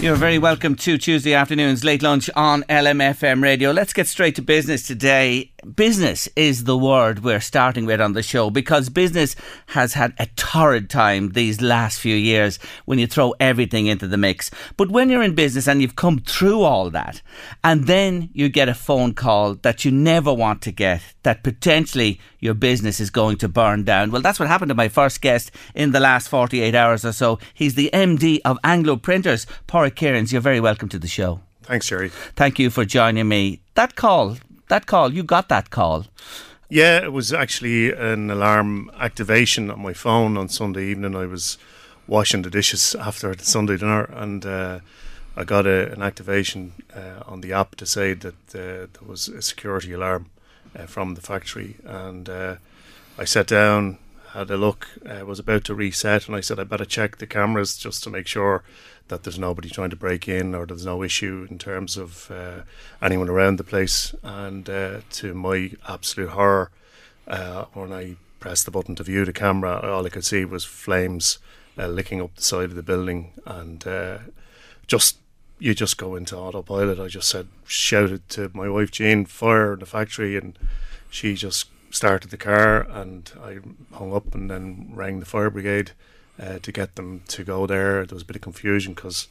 You're very welcome to Tuesday afternoon's late lunch on LMFM radio. Let's get straight to business today. Business is the word we're starting with on the show because business has had a torrid time these last few years when you throw everything into the mix. But when you're in business and you've come through all that, and then you get a phone call that you never want to get, that potentially your business is going to burn down. Well, that's what happened to my first guest in the last 48 hours or so. He's the MD of Anglo Printers, Pádraig. You're very welcome to the show. Thanks, Jerry. Thank you for joining me. That call, that call, you got that call. Yeah, it was actually an alarm activation on my phone on Sunday evening. I was washing the dishes after the Sunday dinner, and uh, I got a, an activation uh, on the app to say that uh, there was a security alarm uh, from the factory. And uh, I sat down, had a look, uh, was about to reset, and I said I better check the cameras just to make sure that there's nobody trying to break in or there's no issue in terms of uh, anyone around the place. And uh, to my absolute horror, uh, when I pressed the button to view the camera, all I could see was flames uh, licking up the side of the building, and uh, just you just go into autopilot. I just said, shouted to my wife Jean, fire in the factory, and she just started the car, and I hung up and then rang the fire brigade uh, to get them to go there. There was a bit of confusion because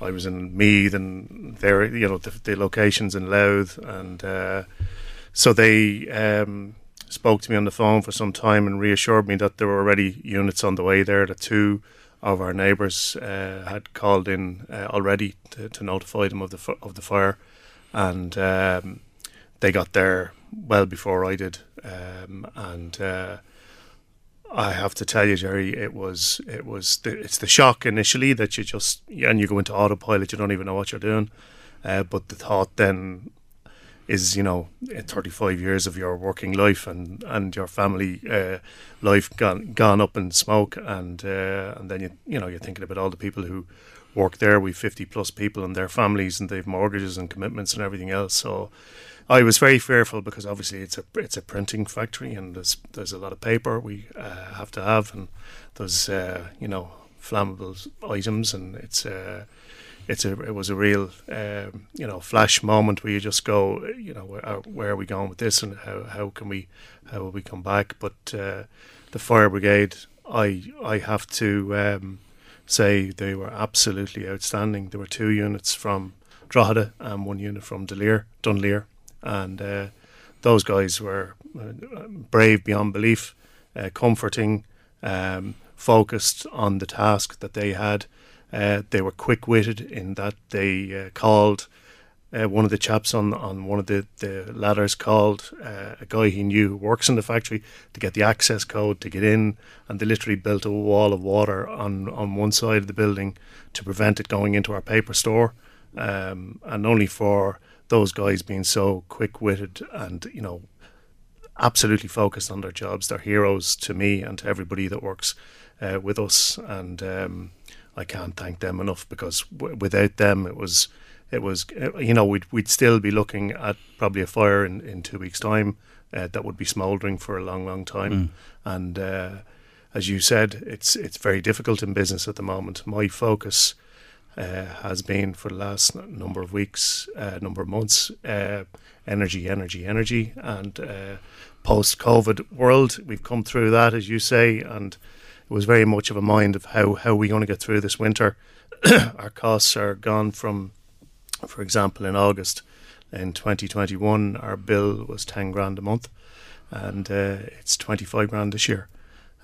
I was in Meath and there, you know, the, the locations in Louth, and uh, so they um, spoke to me on the phone for some time and reassured me that there were already units on the way there. That two of our neighbours uh, had called in uh, already to, to, notify them of the of the fire, and um, they got there well before I did, um, and uh, I have to tell you, Jerry, it was it was the, it's the shock initially that you just and you go into autopilot, you don't even know what you're doing, uh, but the thought then is you know 35 years of your working life and and your family uh, life gone gone up in smoke. And uh, and then you you know you're thinking about all the people who work there we've 50 plus people and their families and they've mortgages and commitments and everything else. So I was very fearful because obviously it's a it's a printing factory and there's there's a lot of paper we uh, have to have and there's uh, you know flammable items and it's uh, it's a it was a real um, you know flash moment where you just go you know where, uh, where are we going with this and how how can we how will we come back? But uh, the fire brigade I I have to um, say they were absolutely outstanding. There were two units from Drogheda and one unit from Dunleer Dunleer and uh, those guys were uh, brave beyond belief, uh, comforting, um, focused on the task that they had. Uh, they were quick witted in that they uh, called. Uh, one of the chaps on, on one of the, the ladders called a guy he knew who works in the factory to get the access code to get in, and they literally built a wall of water on, on one side of the building to prevent it going into our paper store. Um, and only for those guys being so quick witted and, you know, absolutely focused on their jobs. They're heroes to me and to everybody that works uh, with us, and um, I can't thank them enough because w- without them, it was it was uh, you know we'd we'd still be looking at probably a fire in, in two weeks' time uh, that would be smouldering for a long, long time, Mm. and uh, as you said, it's it's very difficult in business at the moment. My focus uh, has been for the last number of weeks, uh, number of months, uh, energy, energy, energy, and uh, post-COVID world, we've come through that, as you say, and it was very much of a mind of how how are we going to get through this winter. Our costs are gone from, for example, in August in 2021, our bill was 10 grand a month, and uh, it's 25 grand this year.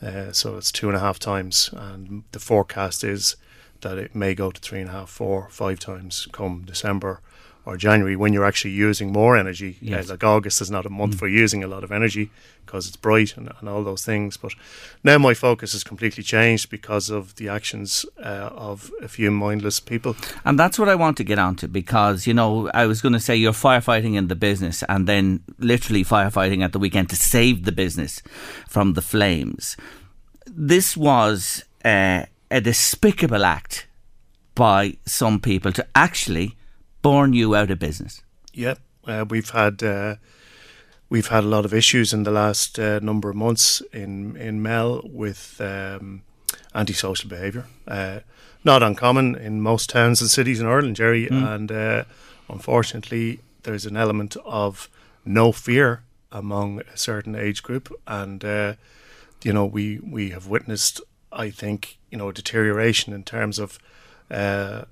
Uh, so it's two and a half times, and the forecast is that it may go to three and a half, four, five times come December or January when you're actually using more energy. Yes. Uh, like August is not a month for using a lot of energy because it's bright and, and all those things. But now my focus has completely changed because of the actions uh, of a few mindless people. And that's what I want to get onto because, you know, I was going to say you're firefighting in the business and then literally firefighting at the weekend to save the business from the flames. This was uh, a despicable act by some people to actually burn you out of business. Yeah, uh, we've had uh, we've had a lot of issues in the last uh, number of months in in Mell with um, antisocial behaviour. Uh, not uncommon in most towns and cities in Ireland, Jerry. And uh, unfortunately, there's an element of no fear among a certain age group, and uh, you know we we have witnessed, I think, you know, deterioration in terms of. Uh,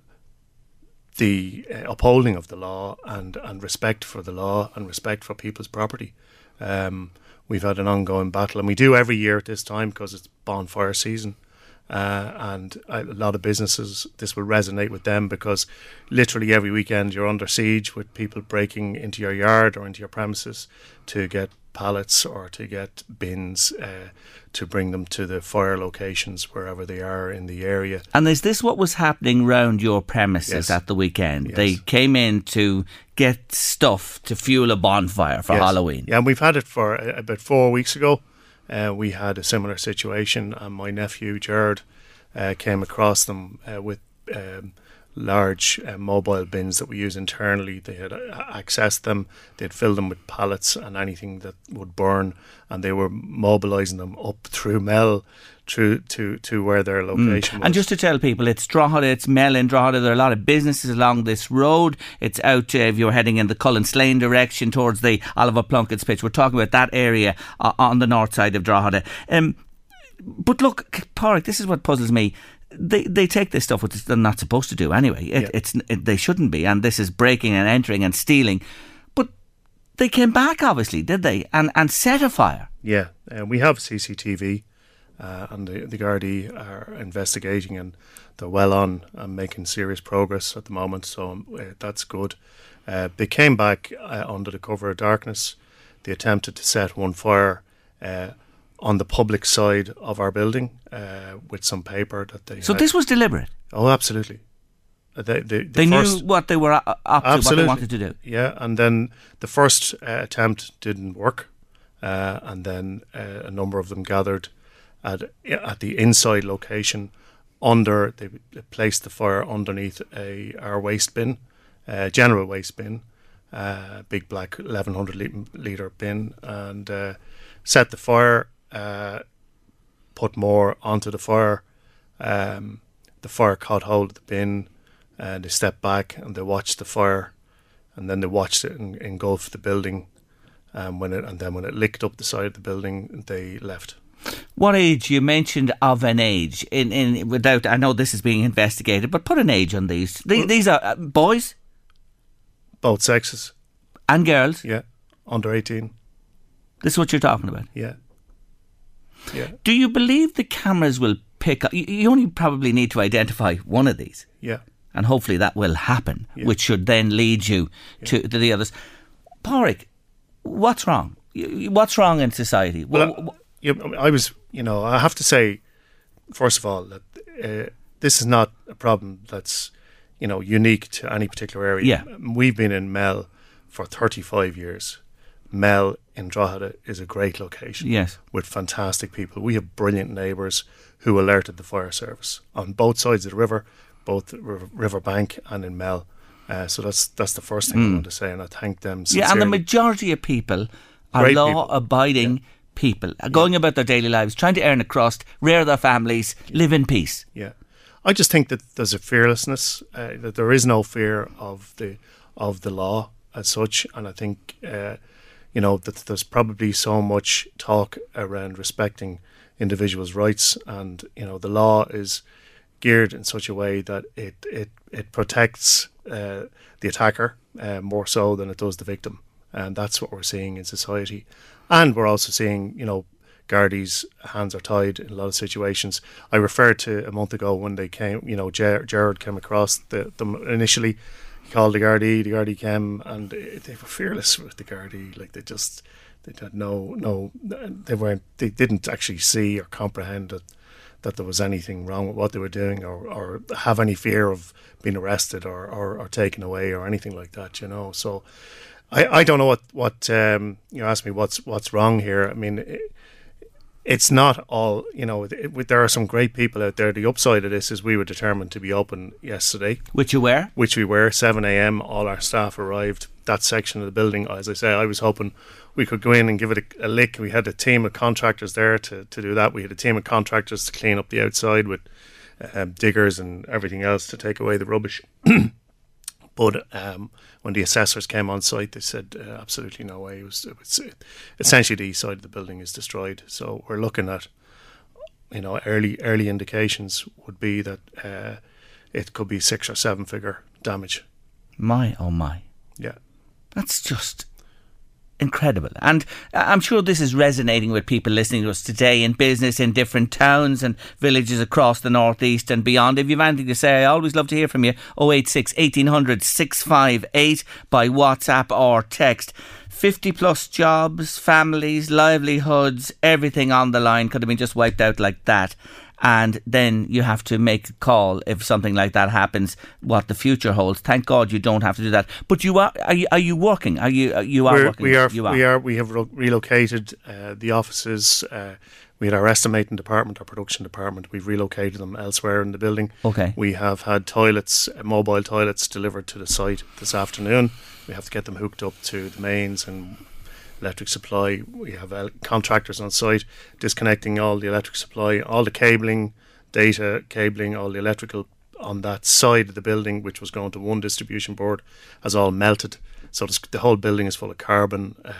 the uh, upholding of the law and, and respect for the law and respect for people's property. Um, we've had an ongoing battle, and we do every year at this time because it's bonfire season. Uh, and a lot of businesses, this will resonate with them because literally every weekend you're under siege with people breaking into your yard or into your premises to get pallets or to get bins uh, to bring them to the fire locations wherever they are in the area. And is this what was happening round your premises Yes. at the weekend? Yes. They came in to get stuff to fuel a bonfire for Yes. Halloween. Yeah, and we've had it for uh, about four weeks ago. Uh, we had a similar situation, and my nephew Jared uh, came across them uh, with um, large uh, mobile bins that we use internally. They had uh, accessed them, they'd filled them with pallets and anything that would burn, and they were mobilising them up through Mell, through to, to where their location was. Mm. And just to tell people, it's Drogheda, it's Mellon, Drogheda. There are a lot of businesses along this road. It's out uh, if you're heading in the Collon Slane direction towards the Oliver Plunkett's pitch. We're talking about that area uh, on the north side of Drogheda. Um, but look, Pádraig, this is what puzzles me. They they take this stuff which they're not supposed to do anyway. It, Yeah. It's it, they shouldn't be, and this is breaking and entering and stealing. But they came back, obviously, did they? And and set a fire. Yeah, uh, we have CCTV, uh, and the the Gardaí are investigating, and they're well on and making serious progress at the moment. So um, uh, that's good. Uh, they came back uh, under the cover of darkness. They attempted to set one fire uh, on the public side of our building uh, with some paper that they. So had. this was deliberate. Oh, absolutely. They, they, the They knew what they were up to, what Absolutely. they wanted to do. Yeah, and then the first uh, attempt didn't work, uh, and then uh, a number of them gathered at at the inside location under. They placed the fire underneath a our waste bin, uh, general waste bin, uh, big black eleven hundred liter bin, and uh, set the fire. Uh, put more onto the fire. Um, the fire caught hold of the bin, and they stepped back and they watched the fire, and then they watched it engulf the building. Um, when it and then when it licked up the side of the building, they left. What age you mentioned of an age in in without I know this is being investigated, but put an age on these. These, these are uh, boys Both sexes, and girls. yeah, under eighteen, This is what you're talking about. yeah, yeah, Do you believe the cameras will pick up? You, only probably need to identify one of these, yeah. and hopefully that will happen, Yeah. which should then lead you to, to the others. Pádraig, what's wrong? What's wrong in society? Well, I, you know, I was, you know, I have to say, first of all, that uh, this is not a problem that's, you know, unique to any particular area. Yeah. We've been in Mell for 35 years. Mell in Drogheda is a great location. Yes. With fantastic people. We have brilliant neighbours who alerted the fire service on both sides of the river, both river, bank and in Mell. Uh, so that's that's the first thing I want to say, and I thank them. Sincerely. Hmm. Yeah, and the majority of people are law abiding people, uh, going about their daily lives, trying to earn a crust, rear their families, live in peace. Yeah, I just think that there's a fearlessness uh, that there is no fear of the of the law as such, and I think uh, you know that there's probably so much talk around respecting individuals' rights, and you know the law is geared in such a way that it it it protects uh, the attacker uh, more so than it does the victim, and that's what we're seeing in society, and we're also seeing you know Gardaí's hands are tied in a lot of situations. I referred to a month ago when they came, you know, Ger- Gerard came across the, them initially. He called the Gardaí, the Gardaí came, and they were fearless with the Gardaí. Like they just, they had no, no, they weren't, they didn't actually see or comprehend that that there was anything wrong with what they were doing or, or have any fear of being arrested or, or, or taken away or anything like that, you know. So I, I don't know what, what um, you asked me what's what's wrong here. I mean, it, it's not all, you know, it, it, there are some great people out there. The upside of this is we were determined to be open yesterday, Which you were? which we were. 7 a.m., all our staff arrived. That section of the building, as I say, I was hoping we could go in and give it a, a lick. We had a team of contractors there to, to do that. We had a team of contractors to clean up the outside with um, diggers and everything else to take away the rubbish. but um, when the assessors came on site, they said uh, absolutely no way. It was, it was essentially the east side of the building is destroyed. So we're looking at, you know, early early indications would be that uh, it could be six or seven figure damage. My, oh my. Yeah. That's just incredible. And uh, I'm sure this is resonating with people listening to us today in business in different towns and villages across the northeast and beyond. If you've anything to say, I always love to hear from you. 086 1800 658 by WhatsApp or text. 50 plus jobs, families, livelihoods, everything on the line could have been just wiped out like that and then you have to make a call if something like that happens. What the future holds. Thank God you don't have to do that. But you are are you, are you working? Are you you are We're, working? we are, You we are we have re- relocated uh, the offices. Uh, we had our estimating department, our production department. We've relocated them elsewhere in the building. Okay. We have had toilets, uh, mobile toilets, delivered to the site this afternoon. We have to get them hooked up to the mains and electric supply. We have uh, contractors on site disconnecting all the electric supply, all the cabling, data cabling, all the electrical on that side of the building, which was going to one distribution board, has all melted. So the whole building is full of carbon, uh,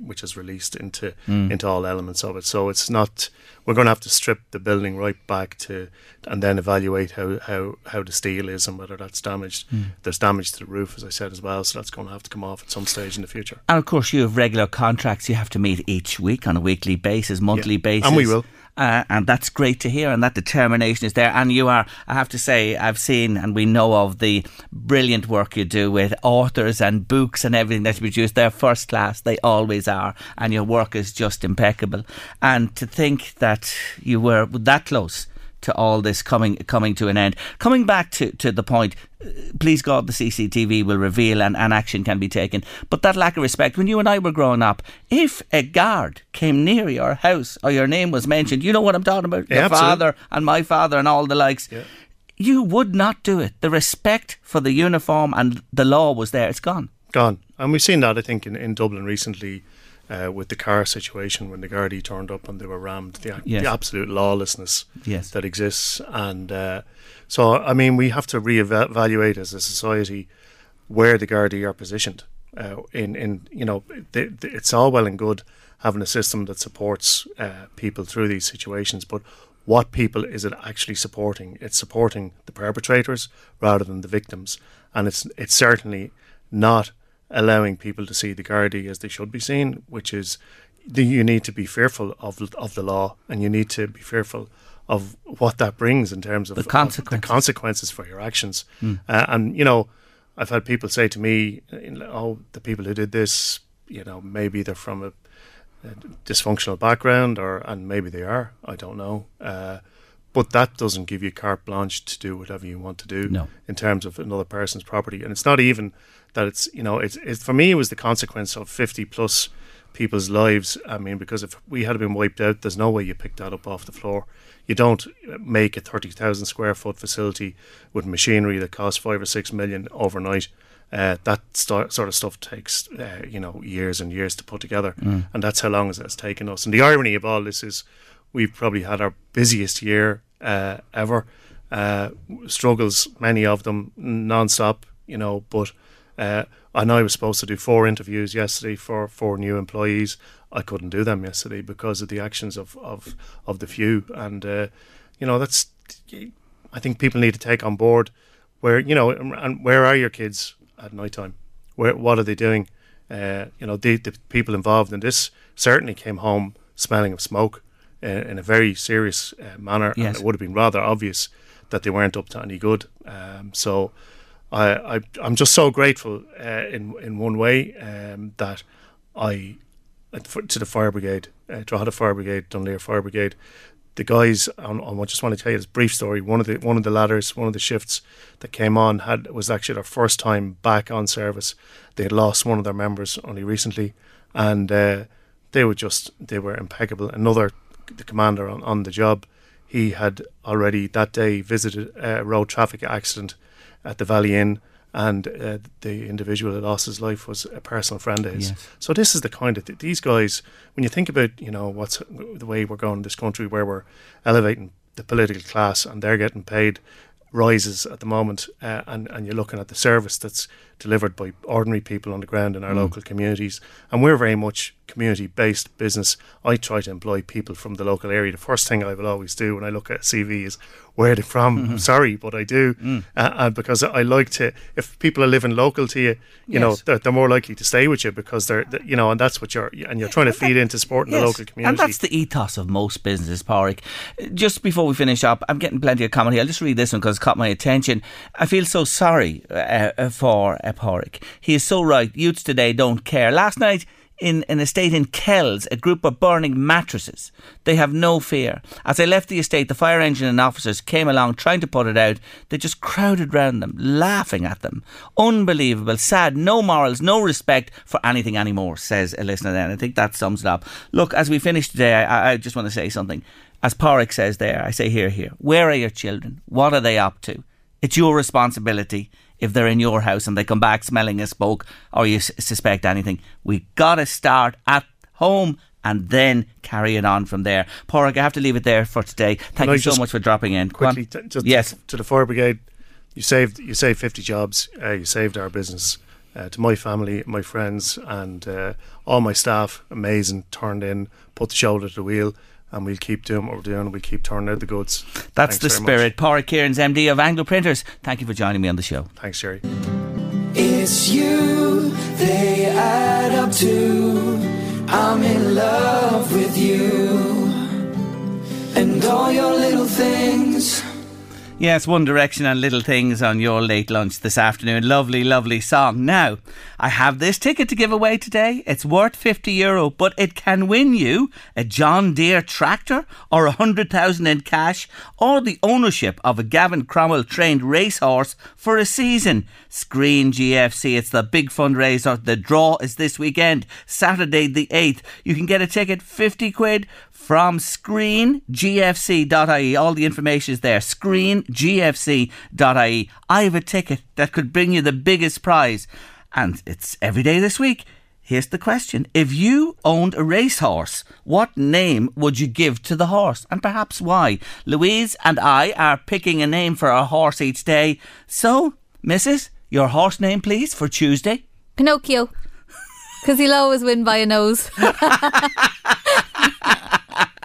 which is released into into all elements of it. So it's not. We're going to have to strip the building right back to, and then evaluate how how, how the steel is and whether that's damaged. There's damage to the roof, as I said as well. So that's going to have to come off at some stage in the future. And of course, you have regular contracts you have to meet each week on a weekly basis, monthly Yeah. basis. And we will. Uh, and that's great to hear, and that determination is there. And you are, I have to say, I've seen and we know of the brilliant work you do with authors and books and everything that you produce. They're first class, they always are, and your work is just impeccable. And to think that you were that close to all this coming coming to an end. Coming back to, to the point, please God, the CCTV will reveal and, and action can be taken. But that lack of respect, when you and I were growing up, if a guard came near your house or your name was mentioned, you know what I'm talking about? Yeah, your absolutely. father and my father and all the likes. You would not do it. The respect for the uniform and the law was there. It's gone. gone. And we've seen that, I think, in, in Dublin recently uh, with the car situation when the Gardaí turned up and they were rammed, the, Yes. the absolute lawlessness Yes. that exists. And uh, so, I mean, we have to reevaluate as a society where the Gardaí are positioned. Uh, in, in you know, it's all well and good having a system that supports uh, people through these situations, but what people is it actually supporting? It's supporting the perpetrators rather than the victims, and it's it's certainly not allowing people to see the Gardaí as they should be seen, which is the, you need to be fearful of of the law, and you need to be fearful of what that brings in terms of The of consequences. the consequences for your actions. Uh, and you know, I've had people say to me, "Oh, the people who did this, you know, maybe they're from a, a dysfunctional background, or and maybe they are. I don't know." Uh, but that doesn't give you carte blanche to do whatever you want to do No. in terms of another person's property. And it's not even that it's you know it's, it's for me it was the consequence of fifty plus people's lives. I mean, because if we had been wiped out, there's no way you pick that up off the floor. You don't make a 30,000 square foot facility with machinery that costs five or six million overnight. Uh, that st- sort of stuff takes, uh, you know, years and years to put together, mm. and that's how long it has taken us. And the irony of all this is, we've probably had our busiest year uh, ever. Uh, struggles, many of them non-stop, you know. But uh, I know I was supposed to do four interviews yesterday for four new employees. I couldn't do them yesterday because of the actions of of, of the few, and uh, you know that's. I think people need to take on board where you know, and where are your kids at night time? Where what are they doing? Uh, you know, the, the people involved in this certainly came home smelling of smoke uh, in a very serious uh, manner, yes. and it would have been rather obvious that they weren't up to any good. Um, so I, I am just so grateful uh, in in one way um, that I to the fire brigade, uh, Drogheda Fire Brigade, Dunleer Fire Brigade. The guys, um, I just want to tell you this brief story. One of the one of the ladders, one of the shifts that came on had was actually their first time back on service. They had lost one of their members only recently, and uh, they were just they were impeccable. Another the commander on, on the job he had already that day visited a road traffic accident at the Valley Inn, and uh, the individual that lost his life was a personal friend of his. Yes. So this is the kind of th- these guys. When you think about you know what's the way we're going in this country, where we're elevating the political class and they're getting paid rises at the moment, uh, and and you're looking at the service that's delivered by ordinary people on the ground in our mm. local communities, and we're very much community based business. I try to employ people from the local area. The first thing I will always do when I look at CV is where they're from. Mm-hmm. Sorry, but I do, mm. uh, and because I like to. If people are living local to you, you yes. know, they're, they're, more likely to stay with you because they're, they're, you know, and that's what you're, and you're trying to feed into sport in yes. the local community. And that's the ethos of most businesses, Pádraig. Just before we finish up, I'm getting plenty of comment here. I'll just read this one because it caught my attention. I feel so sorry uh, uh for uh, He is so right. Youths today don't care. Last night in an estate in Kells, a group were burning mattresses. They have no fear. As I left the estate, the fire engine and officers came along trying to put it out. They just crowded round them, laughing at them. Unbelievable, sad, no morals, no respect for anything anymore, says a listener then. I think that sums it up. Look, as we finish today, I, I just want to say something. As Pádraig says there, I say here, here. Where are your children? What are they up to? It's your responsibility if they're in your house and they come back smelling a smoke or you s- suspect anything. We've got to start at home and then carry it on from there. Pádraig, I have to leave it there for today. Thank you so much for dropping in. Quickly, t- just yes. to the fire brigade, you saved you saved fifty jobs. Uh, you saved our business. Uh, to my family, my friends, and uh, all my staff, amazing, turned in, put the shoulder to the wheel and we'll keep doing what we're doing. We'll keep turning out the goods. That's Thanks the spirit. Pádraig Kearns, MD of Anglo Printers. Thank you for joining me on the show. Thanks, Jerry. It's you they add up to. I'm in love with you and all your little things. Yes, One Direction and Little Things on your late lunch this afternoon. Lovely, lovely song. Now, I have this ticket to give away today. It's worth 50 euro, but it can win you a John Deere tractor or a 100,000 in cash or the ownership of a Gavin Cromwell trained racehorse for a season. Screen GFC, it's the big fundraiser. The draw is this weekend, Saturday the 8th. You can get a ticket 50 quid from screengfc.ie. All the information is there. Screengfc.ie. I have a ticket that could bring you the biggest prize. And it's every day this week. Here's the question. If you owned a racehorse, what name would you give to the horse? And perhaps why? Louise and I are picking a name for our horse each day. So, Mrs., your horse name, please, for Tuesday? Pinocchio. Because he'll always win by a nose.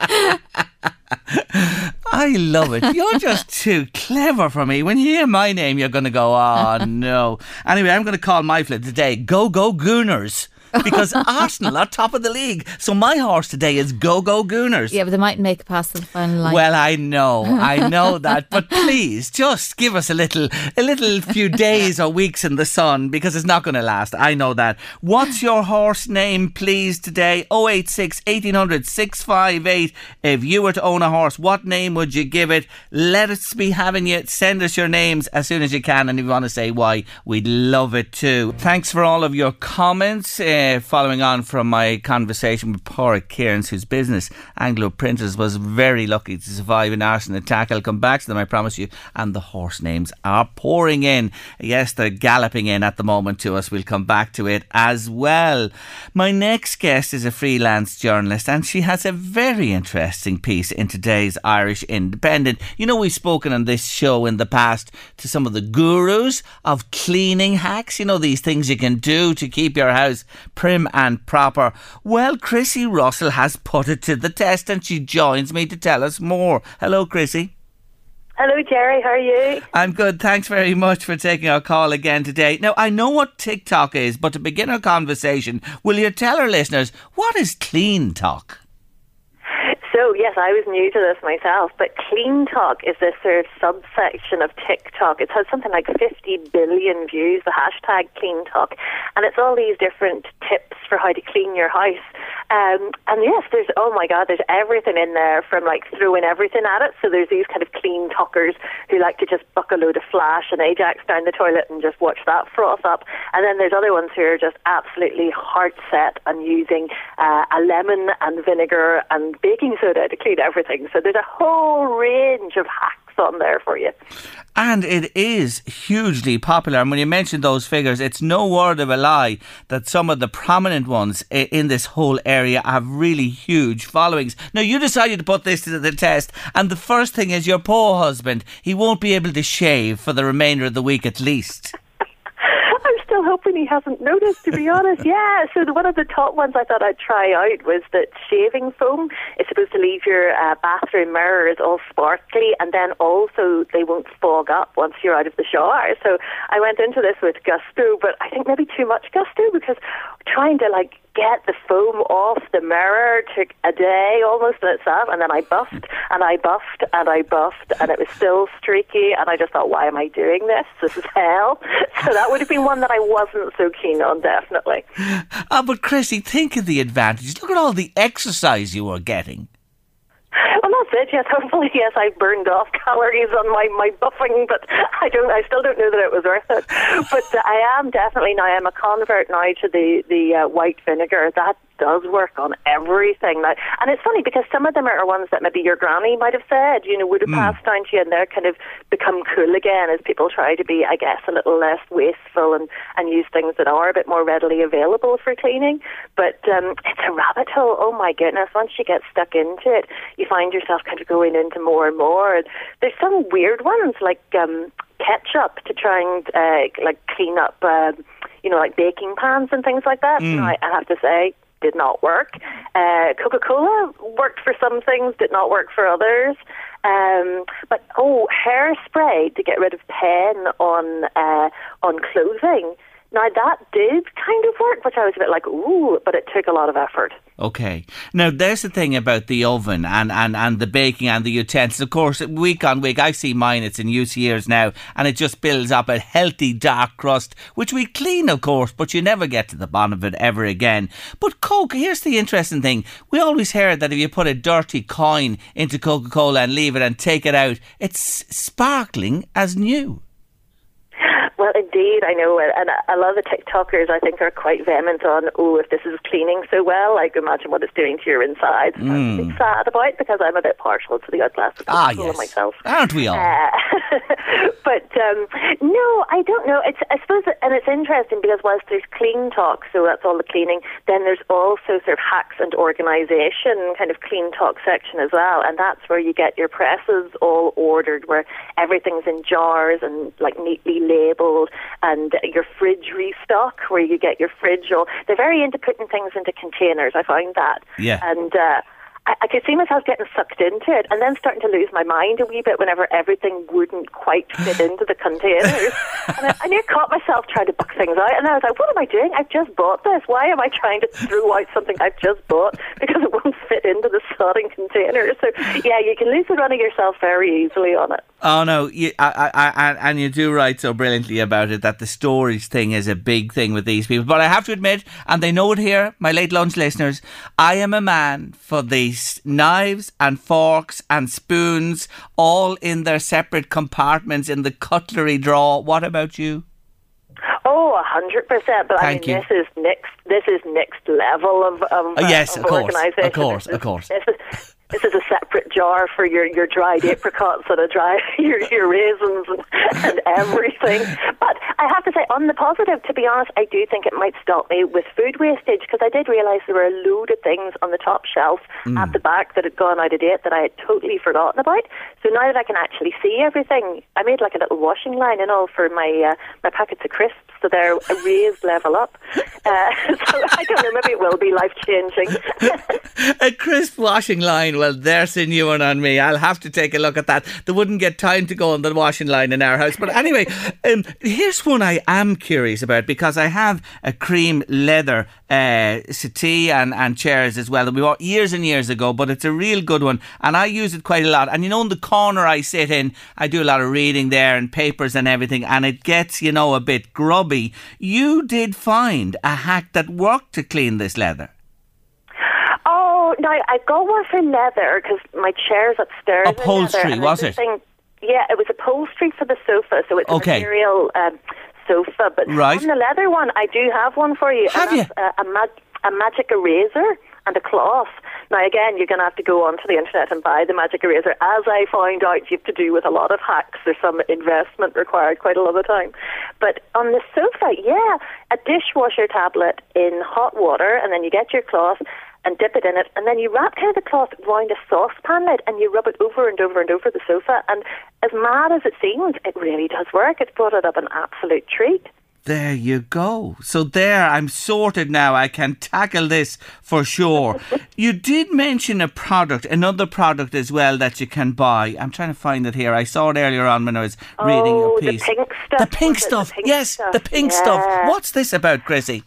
I love it. You're just too clever for me. When you hear my name, you're going to go, oh no. Anyway, I'm going to call my flip today Go Go Gooners because Arsenal are top of the league. So my horse today is Go Go Gooners. Yeah, but they might make it past the final line. Well, I know, I know that, but please just give us a little, a little few days or weeks in the sun because it's not going to last. I know that. What's your horse name, please, today? 086 1800 658. If you were to own a horse, what name would you give it? Let us be having you. Send us your names as soon as you can, and if you want to say why, we'd love it too. Thanks for all of your comments. Uh, uh, following on from my conversation with Pádraig Cairns, whose business, Anglo Printers, was very lucky to survive an arson attack. I'll come back to them, I promise you. And the horse names are pouring in. Yes, they're galloping in at the moment to us. We'll come back to it as well. My next guest is a freelance journalist, and she has a very interesting piece in today's Irish Independent. You know, we've spoken on this show in the past to some of the gurus of cleaning hacks. You know, these things you can do to keep your house prim and proper. Well, Chrissy Russell has put it to the test and she joins me to tell us more. Hello, Chrissy. Hello, Jerry. How are you? I'm good. Thanks very much for taking our call again today. Now, I know what TikTok is, but to begin our conversation, will you tell our listeners what is CleanTok? So, yes, I was new to this myself, but CleanTok is this sort of subsection of TikTok. It has something like 50 billion views, the hashtag CleanTok, and it's all these different tips for how to clean your house. Um, and yes, there's, oh my God, there's everything in there from like throwing everything at it. So there's these kind of CleanTokers who like to just buck a load of flash and Ajax down the toilet and just watch that froth up. And then there's other ones who are just absolutely heart set on using uh, a lemon and vinegar and baking soda to clean everything. So there's a whole range of hacks on there for you. And it is hugely popular. And when you mention those figures, it's no word of a lie that some of the prominent ones in this whole area have really huge followings. Now, you decided to put this to the test, and the first thing is your poor husband. He won't be able to shave for the remainder of the week at least he hasn't noticed, to be honest. Yeah, so the, one of the top ones I thought I'd try out was that shaving foam is supposed to leave your uh, bathroom mirrors all sparkly, and then also they won't fog up once you're out of the shower. So I went into this with gusto, but I think maybe too much gusto because trying to like get the foam off the mirror took a day almost in itself, and then I buffed and I buffed and I buffed, and it was still streaky, and I just thought, why am I doing this? This is hell. So that would have been one that I wasn't so keen on, definitely. Oh, but Chrissy, think of the advantages. Look at all the exercise you are getting. Well, that's it. Yes, hopefully, yes, I burned off calories on my my buffing, but I don't. I still don't know that it was worth it. But uh, I am definitely now. I'm a convert now to the the uh, white vinegar. That does work on everything now. And it's funny because some of them are ones that maybe your granny might have said, you know, would have mm. passed down to you and they're kind of become cool again as people try to be, I guess, a little less wasteful and, and use things that are a bit more readily available for cleaning. But um, it's a rabbit hole. Oh my goodness. Once you get stuck into it, you find yourself kind of going into more and more. There's some weird ones like um, ketchup to try and uh, like clean up, uh, you know, like baking pans and things like that. Mm. I, I have to say, did not work. Uh, Coca Cola worked for some things, did not work for others. Um, but oh, hairspray to get rid of pen on uh, on clothing. Now that did kind of work, which I was a bit like, ooh, but it took a lot of effort. Okay. Now, there's the thing about the oven and, and, and the baking and the utensils. Of course, week on week, I see mine, it's in use years now, and it just builds up a healthy dark crust, which we clean, of course, but you never get to the bottom of it ever again. But Coke, here's the interesting thing. We always heard that if you put a dirty coin into Coca Cola and leave it and take it out, it's sparkling as new. Well, indeed, I know, and a lot of the TikTokers I think are quite vehement on, oh, if this is cleaning so well, like imagine what it's doing to your insides. Mm. I'm a bit sad about because I'm a bit partial to the odd glass of ah, yes. myself. Aren't we all? Uh, but um, no, I don't know. It's I suppose, and it's interesting because whilst there's CleanTok, so that's all the cleaning, then there's also sort of hacks and organisation kind of CleanTok section as well, and that's where you get your presses all ordered, where everything's in jars and like neatly labelled and your fridge restock where you get your fridge or they're very into putting things into containers. I find that. Yeah. And uh, I, I could see myself getting sucked into it and then starting to lose my mind a wee bit whenever everything wouldn't quite fit into the containers. and I, I near caught myself trying to buck things out, and I was like, "What am I doing? I've just bought this. Why am I trying to throw out something I've just bought because it won't fit into the sodding container?" So yeah, you can lose the run of yourself very easily on it. Oh no, you, I, I, I, and you do write so brilliantly about it that the storage thing is a big thing with these people. But I have to admit, and they know it here, my late lunch listeners, I am a man for these knives and forks and spoons, all in their separate compartments in the cutlery drawer. What about you? Oh, hundred percent. But Thank I mean, you. this is next. This is next level of of, Oh, yes, of, of course, organisation. of course, of course. This is, this is a separate jar for your, your dried apricots and a dry your, your raisins and, and everything. But I have to say, on the positive, to be honest, I do think it might stop me with food wastage because I did realise there were a load of things on the top shelf Mm. at the back that had gone out of date that I had totally forgotten about. So now that I can actually see everything, I made like a little washing line and all for my uh, my packets of crisps. So they're a raised level up. Uh, so I don't know, maybe it will be life changing. a crisp washing line. Well, there's a new one on me. I'll have to take a look at that. They wouldn't get time to go on the washing line in our house. But anyway, um, here's one I am curious about because I have a cream leather uh, settee and, and chairs as well that we bought years and years ago, but it's a real good one. And I use it quite a lot. And you know, in the corner I sit in, I do a lot of reading there and papers and everything, and it gets, you know, a bit grubby. You did find a hack that worked to clean this leather. No, I got one for leather because my chair's upstairs. Upholstery, was it? think- yeah, it was upholstery for the sofa, so it's Okay. a material um, sofa. But Right. on the leather one, I do have one for you. Have that's A, a, mag- a magic eraser and a cloth. Now, again, you're going to have to go onto the internet and buy the magic eraser. As I found out, you have to do with a lot of hacks. There's some investment required quite a lot of time. But on the sofa, yeah, a dishwasher tablet in hot water, and then you get your cloth and dip it in it, and then you wrap kind of the cloth around a saucepan lid and you rub it over and over and over the sofa. And as mad as it seems, it really does work. It's brought it up an absolute treat. There you go. So there, I'm sorted now. I can tackle this for sure. you did mention a product, another product as well that you can buy. I'm trying to find it here. I saw it earlier on when I was reading Oh, your the piece. pink stuff, The pink it? The stuff. pink yes, stuff. the pink stuff. What's this about, Chrissy?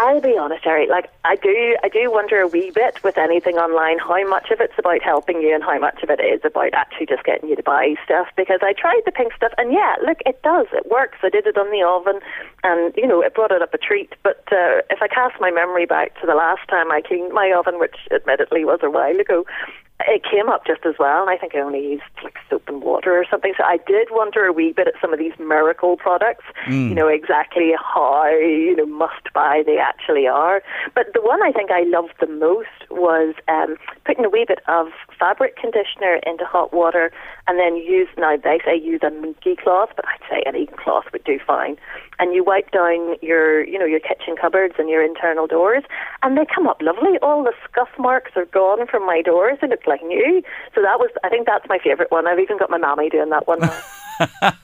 I'll be honest, Eric. Like I do, I do wonder a wee bit with anything online how much of it's about helping you and how much of it is about actually just getting you to buy stuff. Because I tried the pink stuff, and yeah, look, it does, it works. I did it on the oven, and you know, it brought it up a treat. But uh, if I cast my memory back to the last time I cleaned my oven, which admittedly was a while ago. It came up just as well, and I think I only used like soap and water or something. So I did wonder a wee bit at some of these miracle products, you know, exactly how, you know, must buy they actually are. But the one I think I loved the most was um, putting a wee bit of fabric conditioner into hot water and then use, now they say use a minky cloth, but I'd say any cloth would do fine. And you wipe down your, you know, your kitchen cupboards and your internal doors, and they come up lovely. All the scuff marks are gone from my doors. They look like new. So that was, I think that's my favourite one. I've even got my mammy doing that one.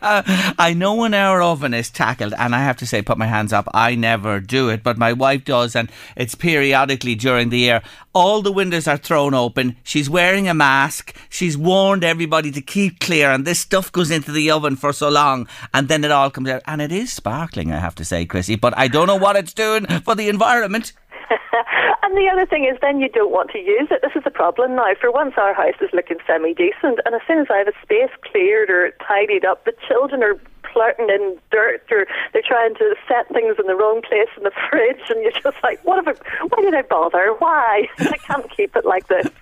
I know when our oven is tackled, and I have to say, put my hands up, I never do it, but my wife does, and it's periodically during the year. All the windows are thrown open. She's wearing a mask. She's warned everybody to keep clear, and this stuff goes into the oven for so long, and then it all comes out. And it is sparkling, I have to say, Chrissy, but I don't know what it's doing for the environment. the other thing is, then you don't want to use it. This is the problem now. For once, our house is looking semi decent, and as soon as I have a space cleared or tidied up, the children are flirting in dirt or they're trying to set things in the wrong place in the fridge, and you're just like, what have I, why did I bother? Why? I can't keep it like this.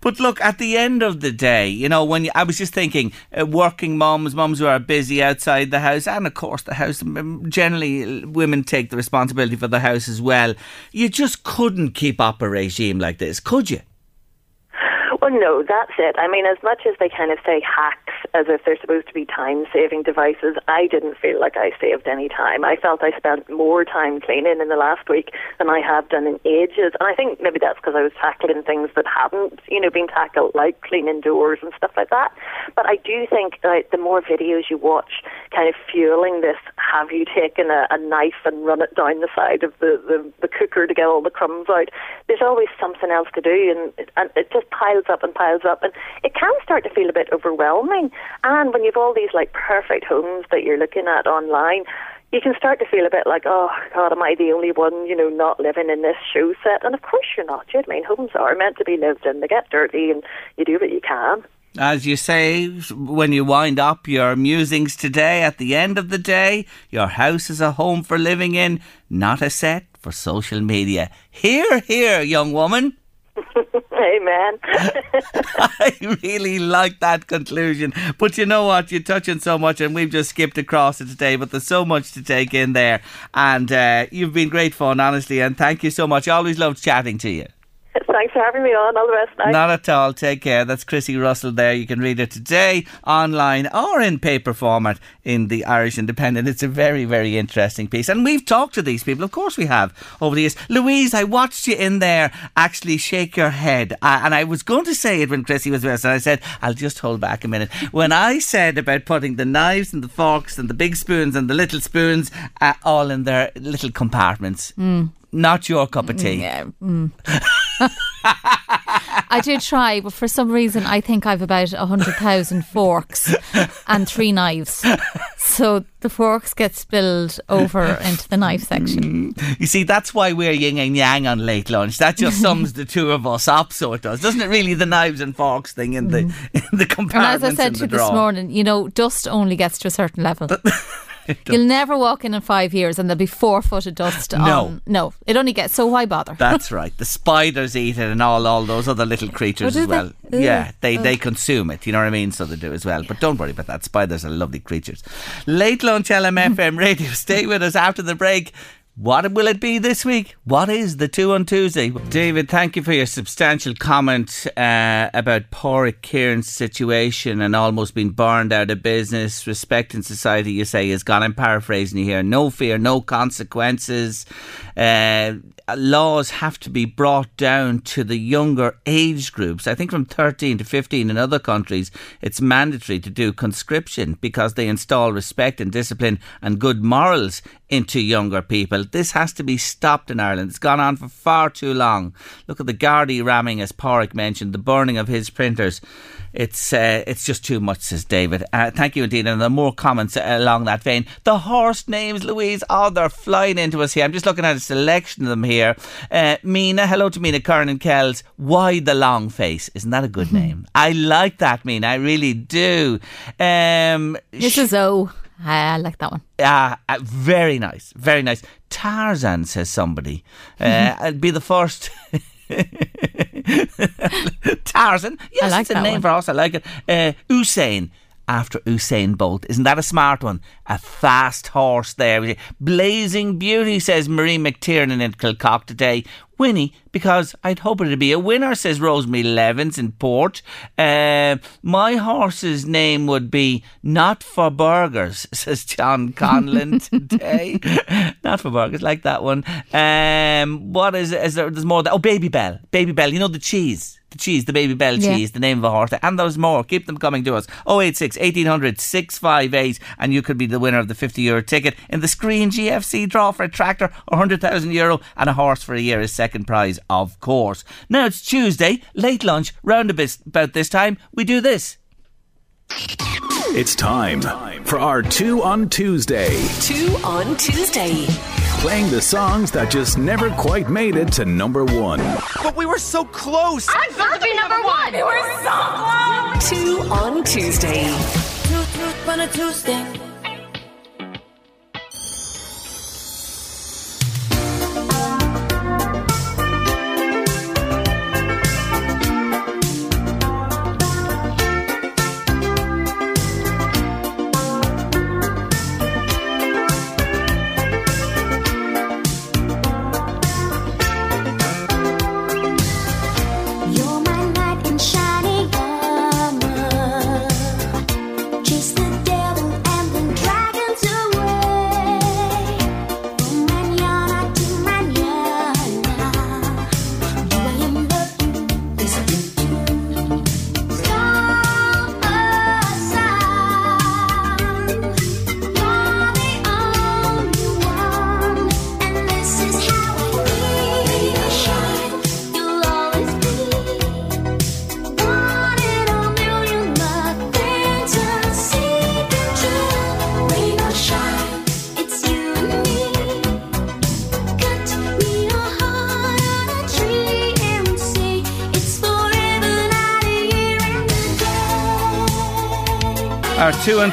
But look, at the end of the day, you know, when you, I was just thinking, uh, working moms, moms who are busy outside the house, and of course the house, generally women take the responsibility for the house as well. You just couldn't keep up a regime like this, could you? Well, no, that's it. I mean, as much as they kind of say hacks as if they're supposed to be time saving devices, I didn't feel like I saved any time. I felt I spent more time cleaning in the last week than I have done in ages. And I think maybe that's because I was tackling things that hadn't, you know, been tackled, like cleaning doors and stuff like that. But I do think that the more videos you watch, kind of fueling this, have you taken a, a knife and run it down the side of the, the, the cooker to get all the crumbs out? There's always something else to do, and and it just piles up and piles up, and it can start to feel a bit overwhelming. And when you've all these like perfect homes that you're looking at online, you can start to feel a bit like, oh God, am I the only one, you know, not living in this show set? And of course you're not. You know I mean? Homes are meant to be lived in. They get dirty, and you do what you can. As you say, when you wind up your musings today, at the end of the day, your house is a home for living in, not a set for social media. Here, here, young woman. Amen. I really like that conclusion. But you know what? You're touching so much, and we've just skipped across it today, but there's so much to take in there. And uh, you've been great fun, honestly, and thank you so much. I Always loved chatting to you. Thanks for having me on. All the best. Bye. Not at all. Take care. That's Chrissy Russell there. You can read it today online or in paper format in the Irish Independent. It's a very, very interesting piece. And we've talked to these people. Of course we have over the years. Louise, I watched you in there actually shake your head. Uh, and I was going to say it when Chrissy was with us. And I said, I'll just hold back a minute. When I said about putting the knives and the forks and the big spoons and the little spoons uh, all in their little compartments. Not your cup of tea. Yeah. mm. I do try, but for some reason, I think I've about a hundred thousand forks and three knives. So the forks get spilled over into the knife section. You see, that's why we're yin and yang on late lunch. That just sums the two of us up, so it does, doesn't it? Really, the knives and forks thing in the in the Mm. And as I said to you this morning, you know, dust only gets to a certain level. You'll never walk in in five years and there'll be four foot of dust No. on. No, it only gets. So why bother? That's right. The spiders eat it, and all all those other little creatures as well. they? Yeah, they they consume it. You know what I mean? So they do as well. But don't worry about that. Spiders are lovely creatures. Late lunch LMFM radio. Stay with us after the break. What will it be this week? What is the two on Tuesday? David, thank you for your substantial comment uh, about poor Kieran's situation and almost being burned out of business. Respect in society, you say, is gone. I'm paraphrasing you here. No fear, no consequences. Uh, laws have to be brought down to the younger age groups. I think from 13 to 15 in other countries, it's mandatory to do conscription because they install respect and discipline and good morals into younger people. This has to be stopped in Ireland. It's gone on for far too long. Look at the Gardaí ramming, as Pádraig mentioned, the burning of his printers. It's uh, it's just too much, says David. Uh, thank you indeed. And there are more comments along that vein. The horse names, Louise, oh, they're flying into us here. I'm just looking at a selection of them here. Uh, Mina, hello to Mina Kern and Kells. Why the long face? Isn't that a good name? I like that, Mina. I really do. Um, This is O. I like that one. Ah, uh, very nice, very nice. Tarzan says somebody. Uh, I'd be the first. Tarzan, yes, I like it's a name one. for us. I like it. Uh, Usain. After Usain Bolt. Isn't that a smart one? A fast horse there. Blazing beauty, says Marie McTiernan in Kilcock today. Winnie, because I'd hope it'd be a winner, says Rosemary Levins in Port. Uh, my horse's name would be Not for Burgers, says John Conlon today. Not for Burgers, like that one. Um, what is, is there? There's more. That, oh, Babybel. Baby Bell, you know the cheese. The cheese, the Babybel Yeah. cheese, the name of a horse. And there's more. Keep them coming to us. 086 1800 658 and you could be the winner of the 50 euro ticket in the Skryne GFC draw for a tractor, 100,000 euro and a horse for a year is second prize, of course. Now it's Tuesday, late lunch, round a about this time, we do this. It's time for our two on Tuesday, Two on Tuesday. Playing the songs that just never quite made it to number one. But we were so close. I'm deserve to be number one. We were so close. Two on Tuesday. Two truth on a Tuesday.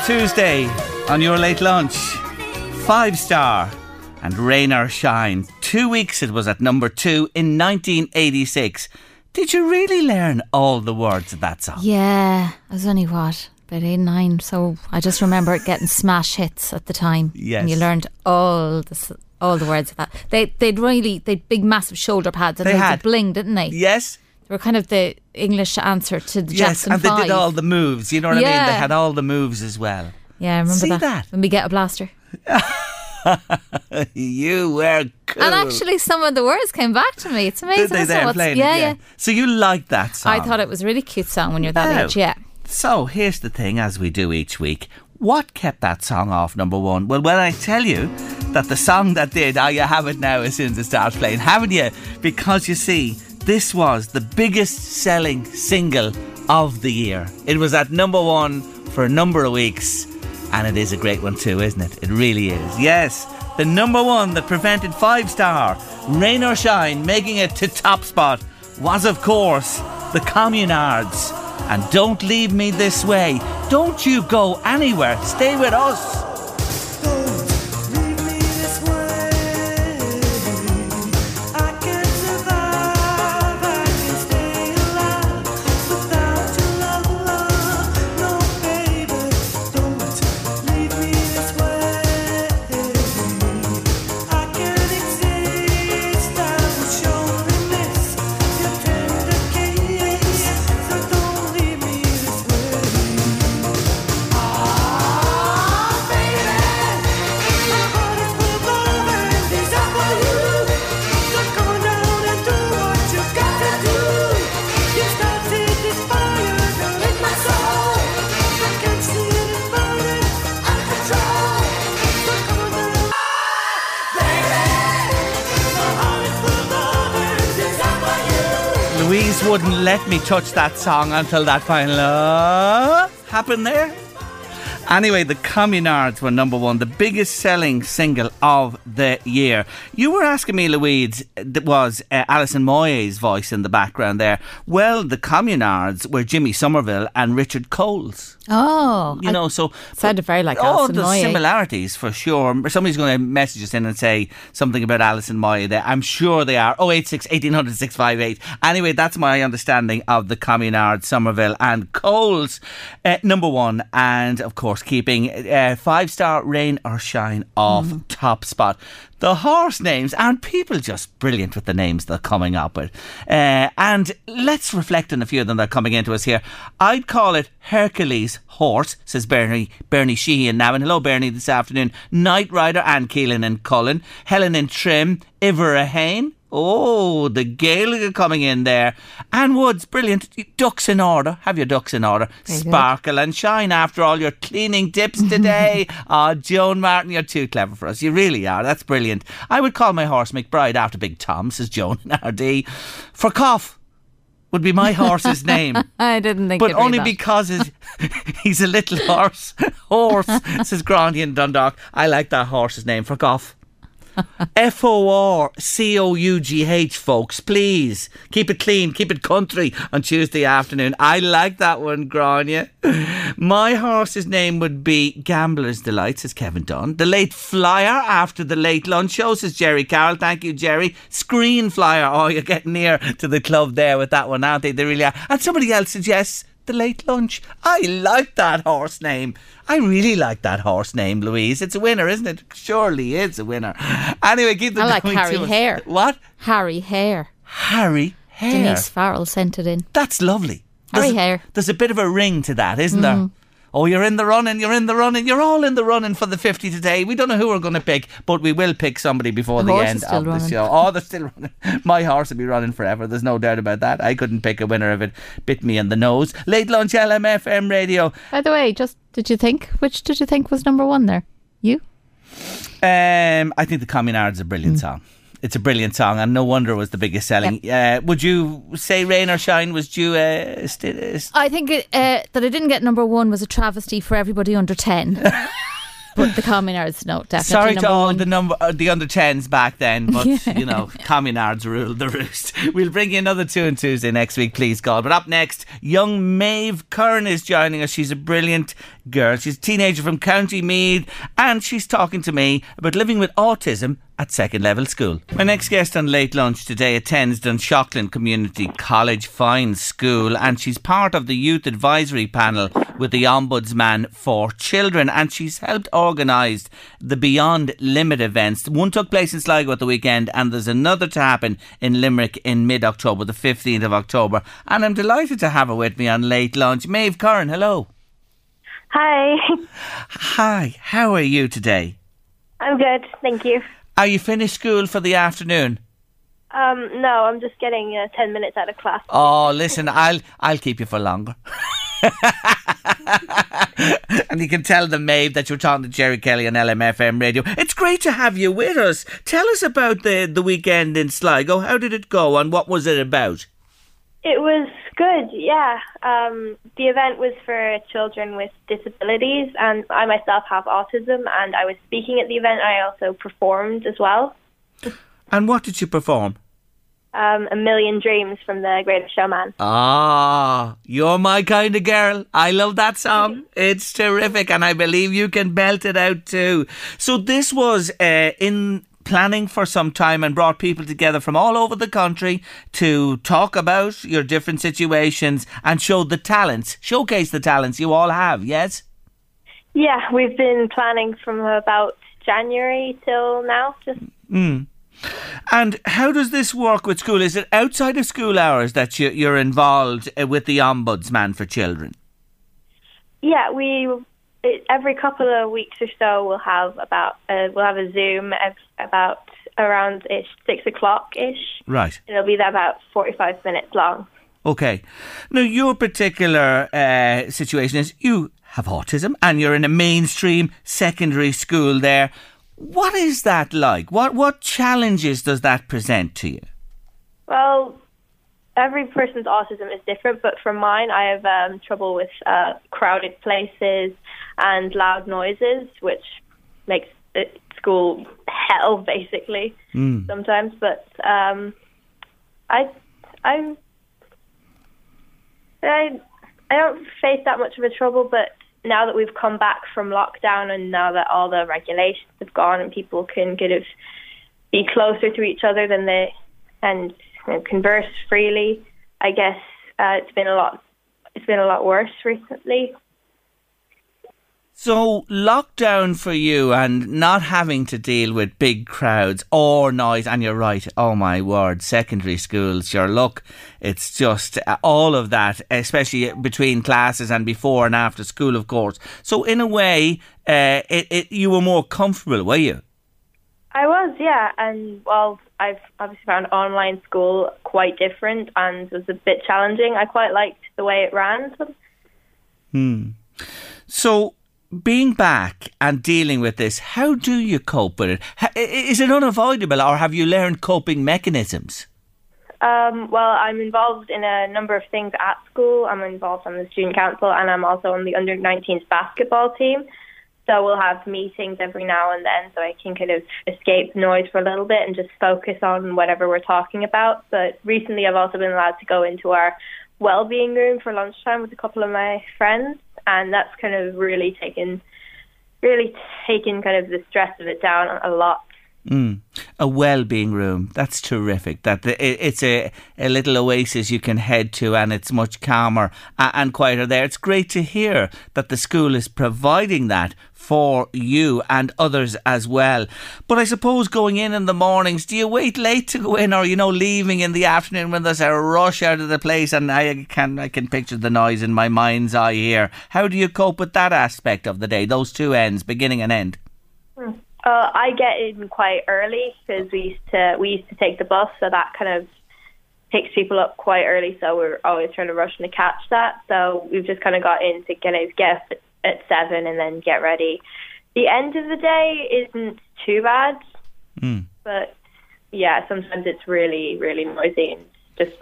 Tuesday on your late lunch. Five star and rain or shine. Two weeks it was at number two in 1986. Did you really learn all the words of that song? Yeah, I was only what about eight, nine. So I just remember it getting smash hits at the time. Yes. and you learned all the all the words of that. They they'd really they'd big massive shoulder pads and They had. bling, didn't they? Yes. They were kind of the English answer to the Yes, Jackson and they Five. did all the moves. You know what I mean? They had all the moves as well. yeah, I remember See that. when we get a blaster. you were cool. And actually, some of the words came back to me. It's amazing. Did they isn't it? there What's- playing yeah, it? yeah. So you liked that song? I thought it was a really cute song when you're that age. Oh. Yeah. So here's the thing, as we do each week. What kept that song off number one? Well, when I tell you that the song that did, oh, you have it now as soon as it starts playing, haven't you? Because you see, this was the biggest selling single of the year. It was at number one for a number of weeks, and it is a great one too, isn't it? It really is. Yes, the number one that prevented five star, rain or shine, making it to top spot, was of course the Communards. And don't leave me this way. Don't you go anywhere. Stay with us. Let me touch that song until that final uh, happened there. Anyway, the Communards were number one, the biggest selling single of the year. You were asking me, Louise, that was uh, Alison Moyet's voice in the background there. Well, the Communards were Jimmy Somerville and Richard Coles. Oh, You know, so sounded very like oh, Alison the Moyet. similarities for sure. Somebody's going to message us in and say something about Alison Moya there. I'm sure they are. 086 1800 658. Anyway, that's my understanding of the Communard, Somerville, and Coles. Uh, number one, and of course, keeping uh, five star rain or shine off Mm-hmm. top spot. The horse names, and people just brilliant with the names they're coming up with. Uh, and let's reflect on a few of them that are coming into us here. I'd call it Hercules Horse, says Bernie Bernie Sheehan now. And hello, Bernie, this afternoon. Knight Rider Anne Keelan and Collon. Helen and Trim. Iverahane. Oh, the Gaelic are coming in there. Anne Woods, brilliant. Ducks in order. Have your ducks in order. Very good. Sparkle and shine after all your cleaning tips today. Ah, Joan Martin, you're too clever for us. You really are. That's brilliant. I would call my horse McBride after Big Tom, says Joan in Ardee. For cough would be my horse's name. I didn't think But only because it's, he's a little horse. Horse, says Grandy in Dundalk. I like that horse's name for Goff. F O R C O U G H, folks. Please keep it clean, keep it country on Tuesday afternoon. I like that one, Grania. My horse's name would be Gambler's Delight, says Kevin Dunn. The late flyer after the late lunch show, says Jerry Carroll. Thank you, Jerry. Skryne flyer. Oh, you're getting near to the club there with that one, aren't they? They really are. And somebody else suggests the late lunch. I like that horse name. I really like that horse name, Louise. It's a winner, isn't it? Surely it's a winner. Anyway, keep the I like Harry. Hare. What? Harry Hare. Harry Hare. Denise Farrell sent it in. That's lovely. Harry There's, Hare. There's a bit of a ring to that, isn't mm-hmm. there? Oh, you're in the running, you're in the running, you're all in the running for the 50 today. We don't know who we're going to pick, but we will pick somebody before The the, end of the running. show. Oh, they're still running. My horse will be running forever. There's no doubt about that. I couldn't pick a winner if it bit me in the nose. Late lunch LMFM radio. By the way, just did you think which did you think was number one there? You? Um, I think the Communard's a brilliant Mm. song. It's a brilliant song, and no wonder it was the biggest selling. Uh, would you say "Rain or Shine" was due? Uh, uh, I think it, uh, that I didn't get number one was a travesty for everybody under ten. but the Communards, no, definitely Sorry to all one. the number uh, the under tens back then, but you know, Communards rule the roost. We'll bring you another two and Tuesday next week, please God. But up next, young Maeve Kern is joining us. She's a brilliant girl. She's a teenager from County Meath, and she's talking to me about living with autism at second level school. My next guest on Late Lunch today attends Dunshaughlin Community College Fine School and she's part of the youth advisory panel with the Ombudsman for Children and she's helped organise the Beyond Limit events. One took place in Sligo at the weekend and there's another to happen in Limerick in mid-October, the 15th of October. And I'm delighted to have her with me on Late Lunch. Maeve Curran, hello. Hi. Hi, how are you today? I'm good, thank you. Are you finished school for the afternoon? Um, no, I'm just getting uh, 10 minutes out of class. Oh, listen, I'll I'll keep you for longer. and you can tell the Maeve, that you're talking to Jerry Kelly on LMFM radio. It's great to have you with us. Tell us about the, the weekend in Sligo. How did it go and what was it about? It was good, yeah. Um, the event was for children with disabilities, and I myself have autism, and I was speaking at the event. I also performed as well. And what did you perform? Um, a Million Dreams from The Greatest Showman. Ah, you're my kind of girl. I love that song. It's terrific, and I believe you can belt it out too. So this was uh, in planning for some time and brought people together from all over the country to talk about your different situations and show the talents, showcase the talents you all have. Yes. Yeah, we've been planning from about January till now. Just Mm. And how does this work with school? Is it outside of school hours that you, you're involved uh, with the Ombudsman for Children? Yeah, we it, every couple of weeks or so we'll have about uh, we'll have a Zoom about around ish six o'clock ish. Right. It'll be about forty five minutes long. Okay. Now, your particular uh, situation is you have autism and you're in a mainstream secondary school there. What is that like? What what challenges does that present to you? Well, every person's autism is different, but for mine, I have um, trouble with uh, crowded places and loud noises, which makes it school hell basically Mm. sometimes. But um, I I'm I I don't face that much of a trouble, but now that we've come back from lockdown and now that all the regulations have gone and people can kind of be closer to each other than they and you know, converse freely, I guess uh, it's been a lot. It's been a lot worse recently. So, lockdown for you and not having to deal with big crowds or noise, and you're right, oh my word, secondary schools, your luck, it's just uh, all of that, especially between classes and before and after school, of course. So, in a way, uh, it, it, you were more comfortable, were you? I was, yeah, and well, I've obviously found online school quite different and was a bit challenging. I quite liked the way it ran. Hmm. So, being back and dealing with this, how do you cope with it? Is it unavoidable, or have you learned coping mechanisms? Um, well, I'm involved in a number of things at school. I'm involved on the student council, and I'm also on the under 19s basketball team. So we'll have meetings every now and then, so I can kind of escape noise for a little bit and just focus on whatever we're talking about. But recently, I've also been allowed to go into our well-being room for lunchtime with a couple of my friends, and that's kind of really taken, really taken kind of the stress of it down a lot. Mm. A well-being room. That's terrific. That it's a, a little oasis you can head to, and it's much calmer and quieter there. It's great to hear that the school is providing that for you and others as well. But I suppose going in in the mornings, do you wait late to go in, or you know, leaving in the afternoon when there's a rush out of the place? And I can I can picture the noise in my mind's eye here. How do you cope with that aspect of the day? Those two ends, beginning and end. Uh, I get in quite early because we used to we used to take the bus, so that kind of picks people up quite early. So we're always trying to rush to catch that. So we've just kind of got in to get out, get up at seven and then get ready. The end of the day isn't too bad, Mm. but yeah, sometimes it's really really noisy and just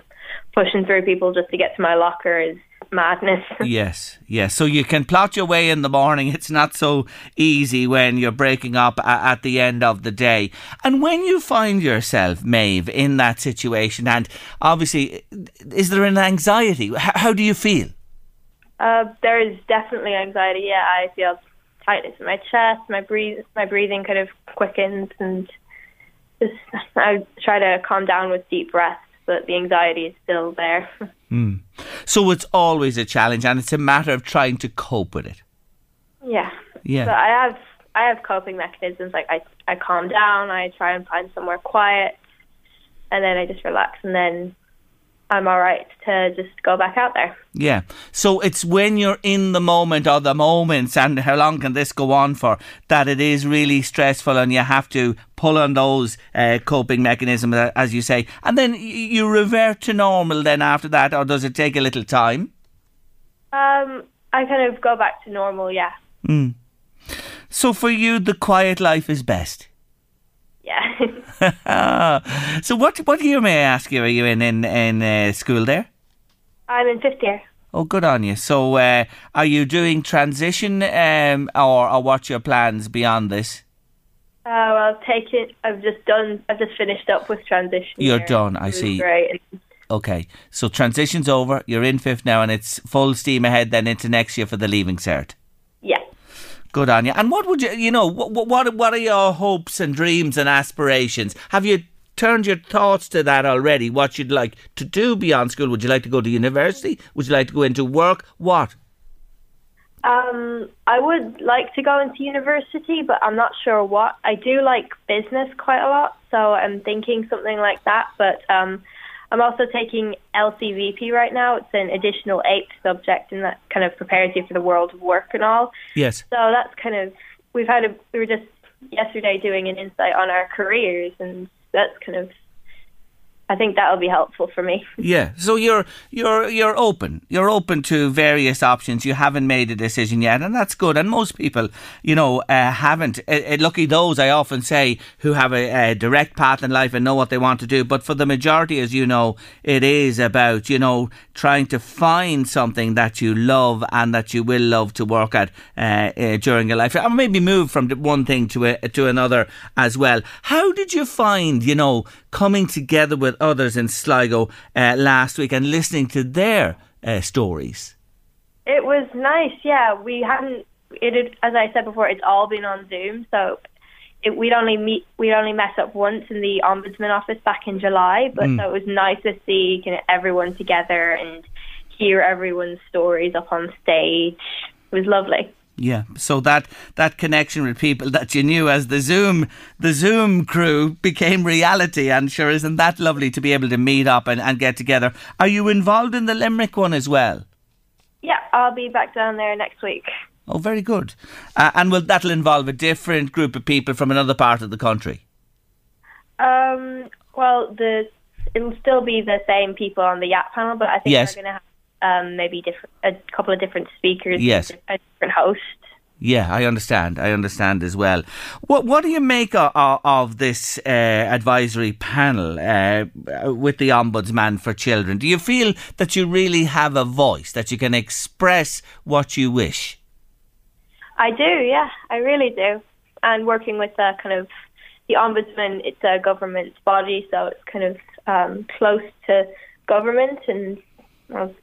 pushing through people just to get to my locker is madness. yes, yes. So you can plot your way in the morning. It's not so easy when you're breaking up a- at the end of the day. And when you find yourself, Maeve, in that situation, and obviously, is there an anxiety? H- how do you feel? Uh, there is definitely anxiety. Yeah, I feel tightness in my chest. My breathe, my breathing kind of quickens, and just I try to calm down with deep breaths, but the anxiety is still there. Mm. So it's always a challenge, and it's a matter of trying to cope with it. yeah. Yeah. So I have I have coping mechanisms like I I calm down, I try and find somewhere quiet, and then I just relax, and then I'm all right to just go back out there. Yeah. So it's when you're in the moment or the moments, and how long can this go on for, that it is really stressful and you have to pull on those uh, coping mechanisms, uh, as you say. And then you revert to normal then after that, or does it take a little time? Um, I kind of go back to normal. Yeah, Mm. So for you, the quiet life is best. yeah. so what what year may I ask you? Are you in in, in uh, school there? I'm in fifth year. Oh, good on you. So, uh, are you doing transition, um, or, or what's your plans beyond this? Uh, well, I've taken. I've just done. I've just finished up with transition. You're year. done, I see. Great. Okay, so transition's over. You're in fifth now, and it's full steam ahead then into next year for the leaving cert. Good on you. And what would you, you know, what what what are your hopes and dreams and aspirations? Have you turned your thoughts to that already? What you'd like to do beyond school? Would you like to go to university? Would you like to go into work? What? Um, I would like to go into university, but I'm not sure what. I do like business quite a lot, so I'm thinking something like that. But um, I'm also taking LCVP right now. It's an additional eighth subject, and that kind of prepares you for the world of work and all. Yes. So that's kind of we've had a we were just yesterday doing an insight on our careers, and that's kind of I think that'll be helpful for me. Yeah. So you're you're you're open. You're open to various options. You haven't made a decision yet, and that's good. And most people, you know, uh, haven't. Uh, uh, lucky those I often say who have a, a direct path in life and know what they want to do. But for the majority, as you know, it is about you know trying to find something that you love and that you will love to work at uh, uh, during your life, or maybe move from one thing to a, to another as well. How did you find, you know, coming together with others in Sligo uh, last week and listening to their uh, stories? It was nice, yeah. We hadn't. It had, as I said before, it's all been on Zoom, so it, we'd only meet. We'd only met up once in the ombudsman office back in July, but Mm. so it was nice to see kind of everyone together and hear everyone's stories up on stage. It was lovely. Yeah, so that that connection with people that you knew as the Zoom the Zoom crew became reality, and sure isn't that lovely to be able to meet up and, and get together? Are you involved in the Limerick one as well? Yeah, I'll be back down there next week. Oh, very good. Uh, and will that'll involve a different group of people from another part of the country? Um, well, the it'll still be the same people on the Yap panel, but I think Yes. we're going to have um, maybe different a couple of different speakers, Yes. a different host. Yeah, I understand. I understand as well. What What do you make of, of this uh, advisory panel uh, with the Ombudsman for Children? Do you feel that you really have a voice, that you can express what you wish? I do, yeah, I really do. And working with the kind of the ombudsman, it's a government body, so it's kind of um, close to government, and well,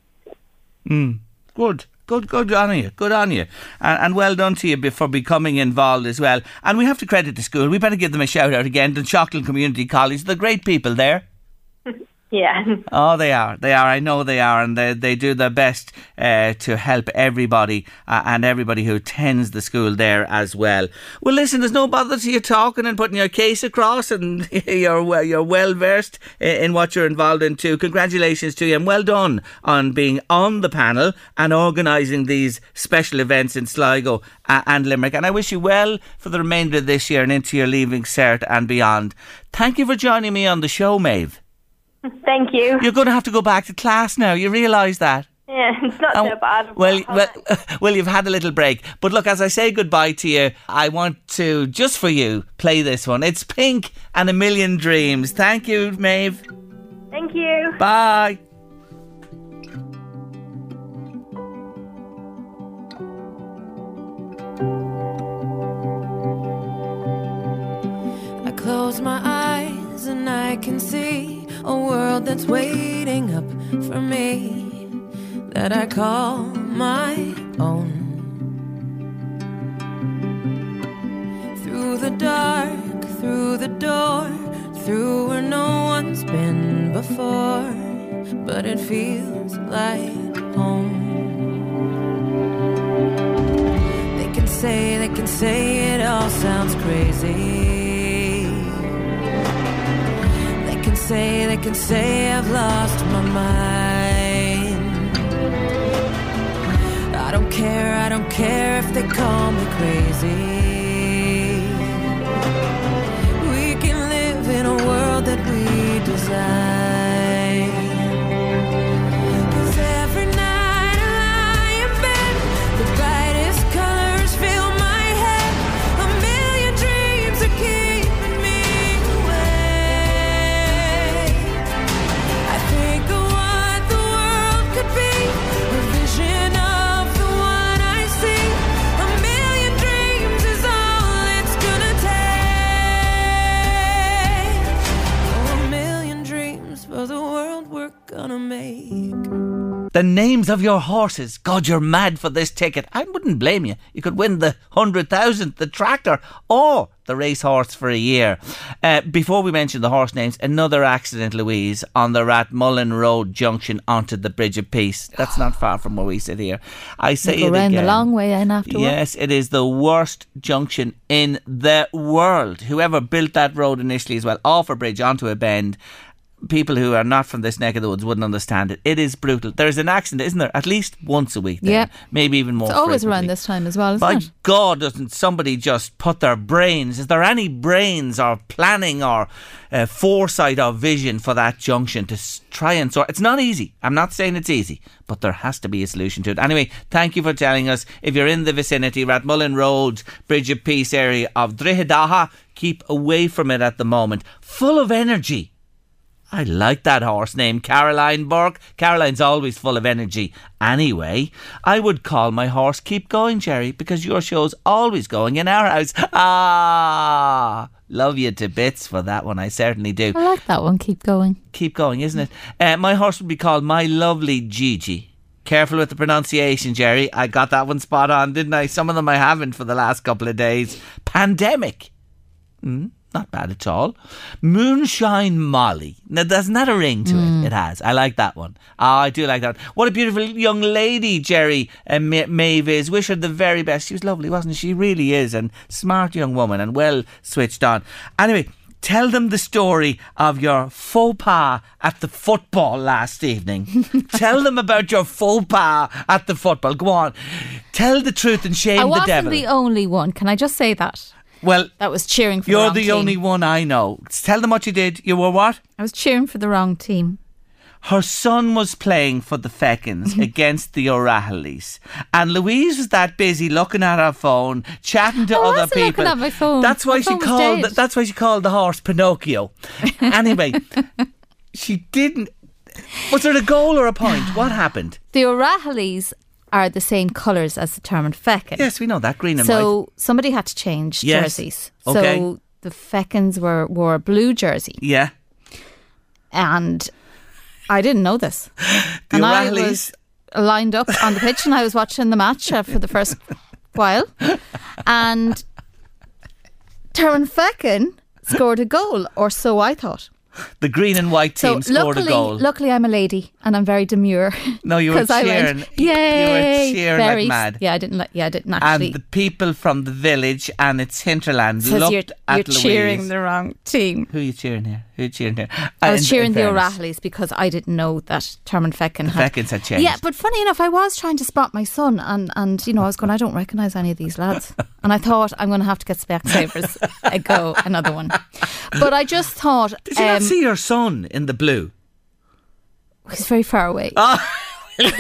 Mm. Good. Good, good on you, good on you, and, and well done to you for becoming involved as well. And we have to credit the school. We better give them a shout out again. Dunshaughlin Community College, the great people there. yeah. Oh, they are. They are. I know they are, and they they do their best uh, to help everybody uh, and everybody who attends the school there as well. Well, listen, there's no bother to you talking and putting your case across, and you're well, you're well versed in what you're involved in too. Congratulations to you, and well done on being on the panel and organising these special events in Sligo uh, and Limerick. And I wish you well for the remainder of this year and into your leaving cert and beyond. Thank you for joining me on the show, Maeve. Thank you. You're going to have to go back to class now. You realise that? Yeah, it's not so bad. Well, well, well, you've had a little break. But look, as I say goodbye to you, I want to, just for you, play this one. It's Pink and a Million Dreams. Thank you, Maeve. Thank you. Bye. I close my eyes and I can see a world that's waiting up for me that I call my own. Through the dark, through the door, through where no one's been before, but it feels like home. They can say, they can say it all sounds crazy. Say, they can say I've lost my mind. I don't care, I don't care if they call me crazy. We can live in a world that we design. The names of your horses. God, you're mad for this ticket. I wouldn't blame you. You could win the 100,000, the tractor, or the racehorse for a year. Uh, before we mention the horse names, another accident, Louise, on the Rathmullen Road junction onto the Bridge of Peace. That's not far from where we sit here. I say Go it around again. the long way in after. Yes, it is the worst junction in the world. Whoever built that road initially as well, off a bridge onto a bend, people who are not from this neck of the woods wouldn't understand it. It is brutal. There's an accident, isn't there? At least once a week. Yeah. Maybe even more. It's always frequently. around this time as well, isn't By it? God, doesn't somebody just put their brains? Is there any brains or planning or uh, foresight or vision for that junction to try and sort? It's not easy. I'm not saying it's easy, but there has to be a solution to it. Anyway, thank you for telling us. If you're in the vicinity, Rathmullen Road, Bridge of Peace area of Drogheda, keep away from it at the moment. Full of energy. I like that horse name, Caroline Burke. Caroline's always full of energy. Anyway, I would call my horse Keep Going, Jerry, because your show's always going in our house. Ah, love you to bits for that one. I certainly do. I like that one. Keep going. Keep going, isn't it? Uh, my horse would be called My Lovely Gigi. Careful with the pronunciation, Jerry. I got that one spot on, didn't I? Some of them I haven't for the last couple of days. Pandemic. Mm, not bad at all. Moonshine Molly. Now, doesn't that a ring to it? It has. I like that one. Ah, I do like that. What a beautiful young lady, Jerry uh, Ma- Maeve is. Wish her the very best. She was lovely, wasn't she? She really is. And smart young woman and well switched on. Anyway, tell them the story of your faux pas at the football last evening. tell them about your faux pas at the football. Go on. Tell the truth and shame I the devil. I wasn't the only one. Can I just say that? Well, That was cheering for the you're the team. only one I know. Tell them what you did. You were what? I was cheering for the wrong team. Her son was playing for the Feckins against the O'Rahillys. And Louise was that busy looking at her phone, chatting to I other people. looking at my phone. That's why My she called that's why she called the horse Pinocchio. anyway, she didn't Was there a goal or a point? What happened? The O'Rahillys are the same colours as the Termonfeckin. Yes, we know that green and white. So somebody had to change Yes. jerseys. Okay. So the Feckins were wore a blue jersey, Yeah. and I didn't know this. The and I was lined up on the pitch, and I was watching the match uh, for the first while, and Termonfeckin scored a goal, or so I thought. The green and white team so scored luckily, a goal. luckily, I'm a lady and I'm very demure. No, you were cheering. went, You were Yay! cheering like very, mad. Yeah, I didn't. Like, yeah, I didn't actually. and the people from the village and its hinterland looked you're, at you're Louise. cheering the wrong team. Who are you cheering here? Who are you cheering here? I was in- cheering in the. O'Rahillys because I didn't know that Termonfeckin had. Feckins had changed. Yeah, but funny enough, I was trying to spot my son, and, and you know, I was going, I don't recognise any of these lads. and I thought, I'm going to have to get Specsavers a go, another one. But I just thought. Did you um, not see your son in the blue? He's very far away. Oh,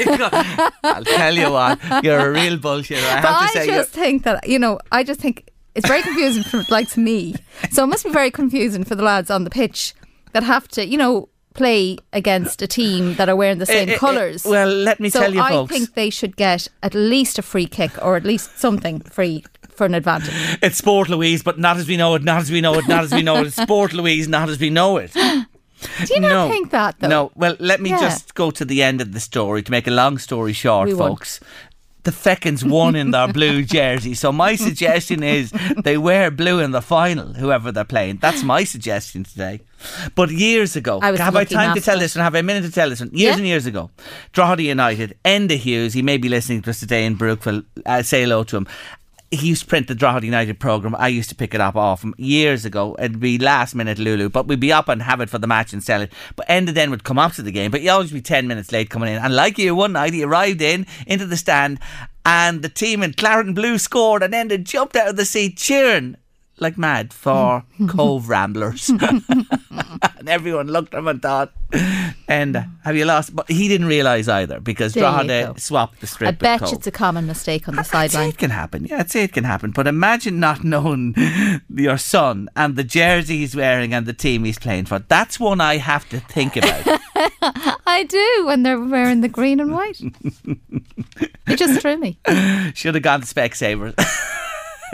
I'll tell you what, you're a real bullshitter. I but have to I say, just think that, you know, I just think it's very confusing for like to me. So it must be very confusing for the lads on the pitch that have to, you know, play against a team that are wearing the same Eh, eh, eh, colours. well, let me so tell you, folks I folks. think they should get at least a free kick or at least something free for an advantage. it's Sport Louise, but not as we know it, not as we know it, not as we know it. It's Sport Louise, not as we know it. Do you not no, think that though? No, well, let me Yeah. just go to the end of the story to make a long story short, We won't. folks. the Feckins won in their blue jersey. So my suggestion is they wear blue in the final, whoever they're playing. That's my suggestion today. But years ago, I have I time to tell this one? Have I a minute to tell this one? Years Yeah. and years ago, Drogheda United, Enda Hughes, he may be listening to us today in Brookville. Uh, say hello to him. He used to print the Drogheda United programme. I used to pick it up off him years ago. It'd be last minute Lulu, but we'd be up and have it for the match and sell it. But Enda then would come up to the game, but he'd always be 10 minutes late coming in. And like you, one night he arrived in, into the stand, and the team in Claret and Blue scored, and Enda jumped out of the seat cheering like mad for Cobh Ramblers. and everyone looked at him and thought, and have you lost? But he didn't realise either because Drogheda swapped the strip. I bet Cobh. it's a common mistake on the sideline. it can happen. Yeah, I'd say it can happen. But imagine not knowing your son and the jersey he's wearing and the team he's playing for. That's one I have to think about. I do when they're wearing the green and white. it just threw me. Should have gone to Specsavers.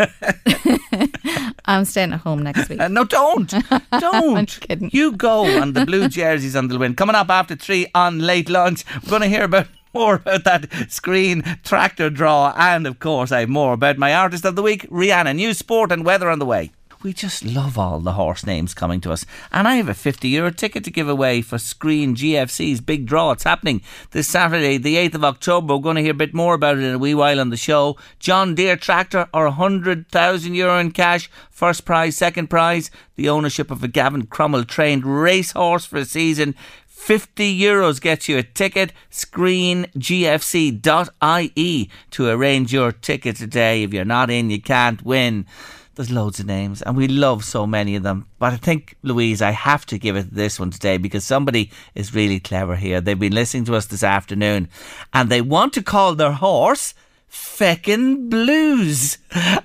I'm staying at home next week. Uh, no, don't. Don't. I'm kidding. You go and the blue jerseys on the win. Coming up after three on late lunch, we're going to hear about more about that Skryne tractor draw, and of course, I have more about my artist of the week, Rihanna. New sport, and weather on the way. We just love all the horse names coming to us. And I have a 50 euro ticket to give away for Skryne GFC's big draw. It's happening this Saturday, the 8th of October. We're going to hear a bit more about it in a wee while on the show. John Deere tractor or 100,000 euro in cash. First prize, second prize, the ownership of a Gavin Cromwell trained racehorse for a season. 50 euros gets you a ticket. SkryneGFC.ie to arrange your ticket today. If you're not in, you can't win. There's loads of names, and we love so many of them. But I think, Louise, I have to give it this one today because somebody is really clever here. They've been listening to us this afternoon, and they want to call their horse Feckin' Blues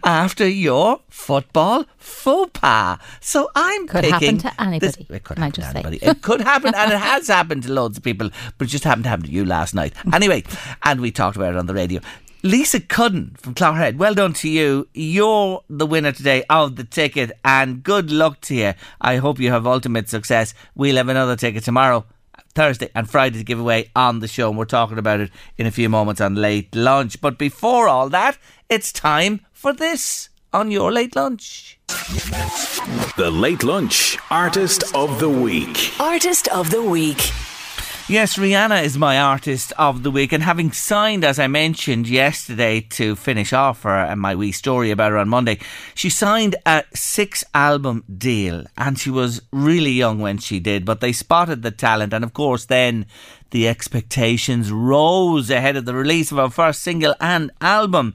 after your football faux pas. So I'm Could picking Could happen to this- anybody, it could can I happen to just say. anybody. It could happen, and it has happened to loads of people, but it just happened to happen to you last night. Anyway, and we talked about it on the radio. Lisa Cudden from Clogherhead, well done to you. You're the winner today of the ticket, and good luck to you. I hope you have ultimate success. We'll have another ticket tomorrow. Thursday and Friday to give away on the show, and we're talking about it in a few moments on late lunch. But before all that, it's time for this on your late lunch. The Late Lunch Artist of the Week. Artist of the Week. Yes, Rihanna is my artist of the week, and having signed, as I mentioned yesterday, to finish off her and my wee story about her on Monday, she signed a six album deal, and she was really young when she did, but they spotted the talent, and of course, then the expectations rose ahead of the release of her first single and album.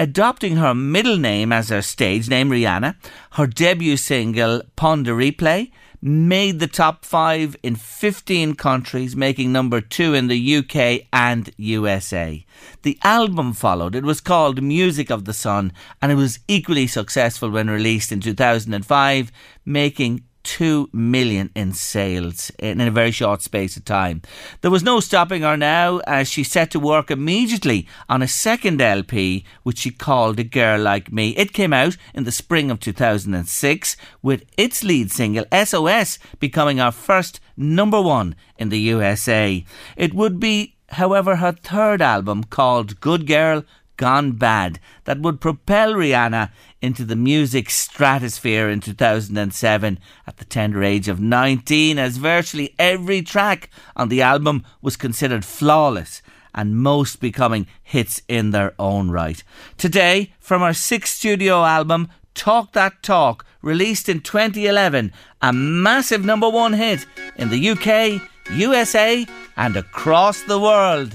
Adopting her middle name as her stage name, Rihanna, her debut single, Pon de Replay, made the top five in 15 countries, making number two in the UK and USA. The album followed. It was called Music of the Sun, and it was equally successful when released in 2005, making 2 million in sales in a very short space of time. There was no stopping her now as she set to work immediately on a second LP which she called A Girl Like Me. It came out in the spring of 2006 with its lead single SOS becoming our first number 1 in the USA. It would be however her third album called Good Girl Gone Bad that would propel Rihanna into the music stratosphere in 2007 at the tender age of 19 as virtually every track on the album was considered flawless and most becoming hits in their own right. Today, from our sixth studio album, Talk That Talk, released in 2011, a massive number one hit in the UK, USA, and across the world.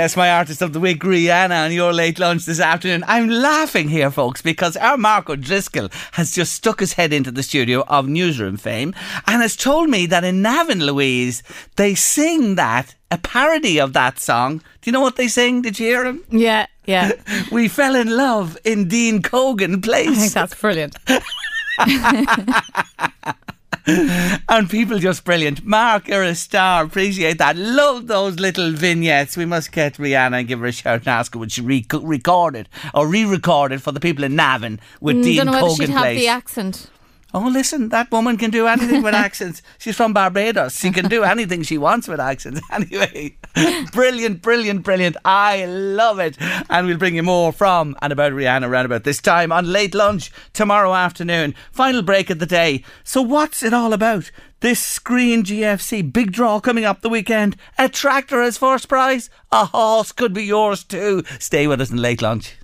Yes, my artist of the week, Rihanna, on your late lunch this afternoon. I'm laughing here, folks, because our Mark O'Driscoll has just stuck his head into the studio of Newsroom fame and has told me that in Navan Louise, they sing that, a parody of that song. Do you know what they sing? Did you hear him? Yeah, yeah. we fell in love in Dean Cogan Place. I think that's brilliant. and people just brilliant. Mark, you're a star. Appreciate that. Love those little vignettes. We must get Rihanna and give her a shout and ask her would she re- record it or re-record it for the people in Navan with Mm, Dean don't know whether Cogan she'd have the accent. Oh, listen, that woman can do anything with accents. She's from Barbados. She can do anything she wants with accents. Anyway, brilliant, brilliant, brilliant. I love it. And we'll bring you more from and about Rihanna around about this time on late lunch tomorrow afternoon. Final break of the day. So, what's it all about? This Skryne GFC big draw coming up the weekend. A tractor as first prize. A horse could be yours too. Stay with us in late lunch.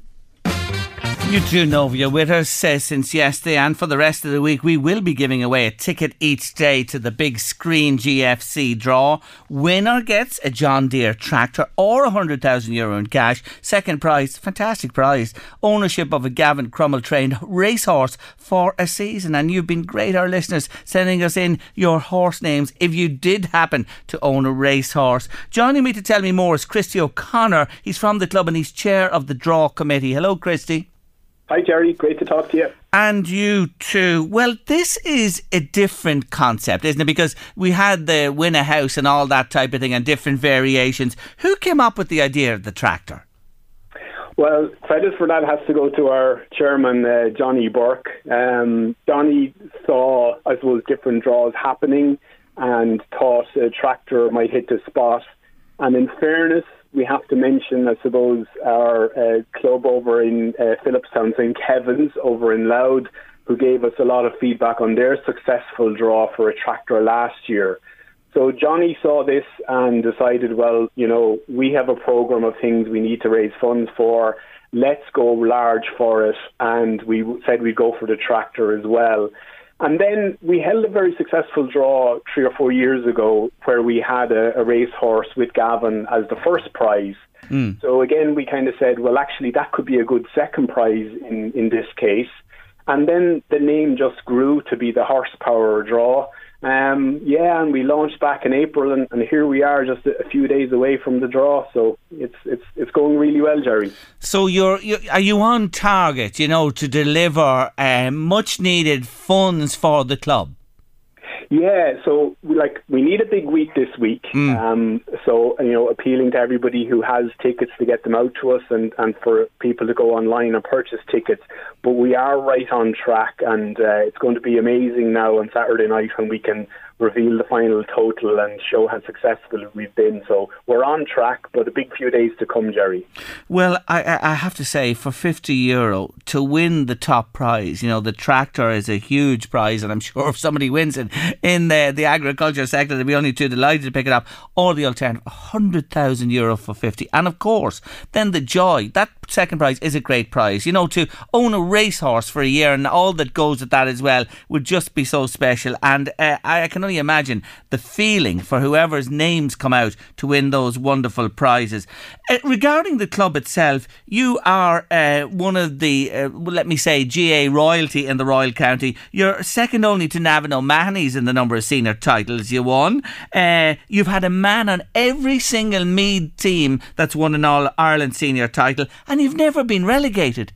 You do know with us uh, since yesterday, and for the rest of the week, we will be giving away a ticket each day to the big Skryne GFC draw. Winner gets a John Deere tractor or a hundred thousand euro in cash. Second prize, fantastic prize, ownership of a Gavin Cromwell trained racehorse for a season. And you've been great, our listeners, sending us in your horse names if you did happen to own a racehorse. Joining me to tell me more is Christy O'Connor. He's from the club and he's chair of the draw committee. Hello, Christy. Hi, Jerry. Great to talk to you. And you too. Well, this is a different concept, isn't it? Because we had the win a house and all that type of thing and different variations. Who came up with the idea of the tractor? Well, credit for that has to go to our chairman, uh, Johnny Burke. Um, Johnny saw, I suppose, different draws happening and thought a tractor might hit the spot. And in fairness, we have to mention, I suppose, our uh, club over in uh, Phillipstown, St. Kevin's over in Louth, who gave us a lot of feedback on their successful draw for a tractor last year. So Johnny saw this and decided, well, you know, we have a program of things we need to raise funds for. Let's go large for it. And we said we'd go for the tractor as well. And then we held a very successful draw three or four years ago where we had a, a racehorse with Gavin as the first prize. Hmm. So again, we kind of said, well, actually, that could be a good second prize in, in this case. And then the name just grew to be the horsepower draw. Um, yeah, and we launched back in April, and, and here we are, just a, few days away from the draw. So it's it's it's going really well, Jerry. So you're, you are you on target? You know to deliver uh, much needed funds for the club. Yeah, so we, like we need a big week this week. Um, so you know, appealing to everybody who has tickets to get them out to us, and and for people to go online and purchase tickets. But we are right on track, and uh, it's going to be amazing now on Saturday night when we can reveal the final total and show how successful we've been. So we're on track, but a big few days to come, Jerry. Well, I, I have to say, for 50 euro to win the top prize, you know, the tractor is a huge prize, and I'm sure if somebody wins it in the, the agriculture sector, they'll be only too delighted to pick it up. Or the alternative, 100,000 euro for 50. And of course, then the joy, that second prize is a great prize. You know, to own a racehorse for a year and all that goes with that as well would just be so special. And uh, I can only imagine the feeling for whoever's names come out to win those wonderful prizes. Uh, regarding the club itself, you are uh, one of the, uh, let me say, GAA royalty in the Royal County. You're second only to Navan O'Mahony's in the number of senior titles you won. Uh, you've had a man on every single Meath team that's won an All Ireland senior title, and you've never been relegated.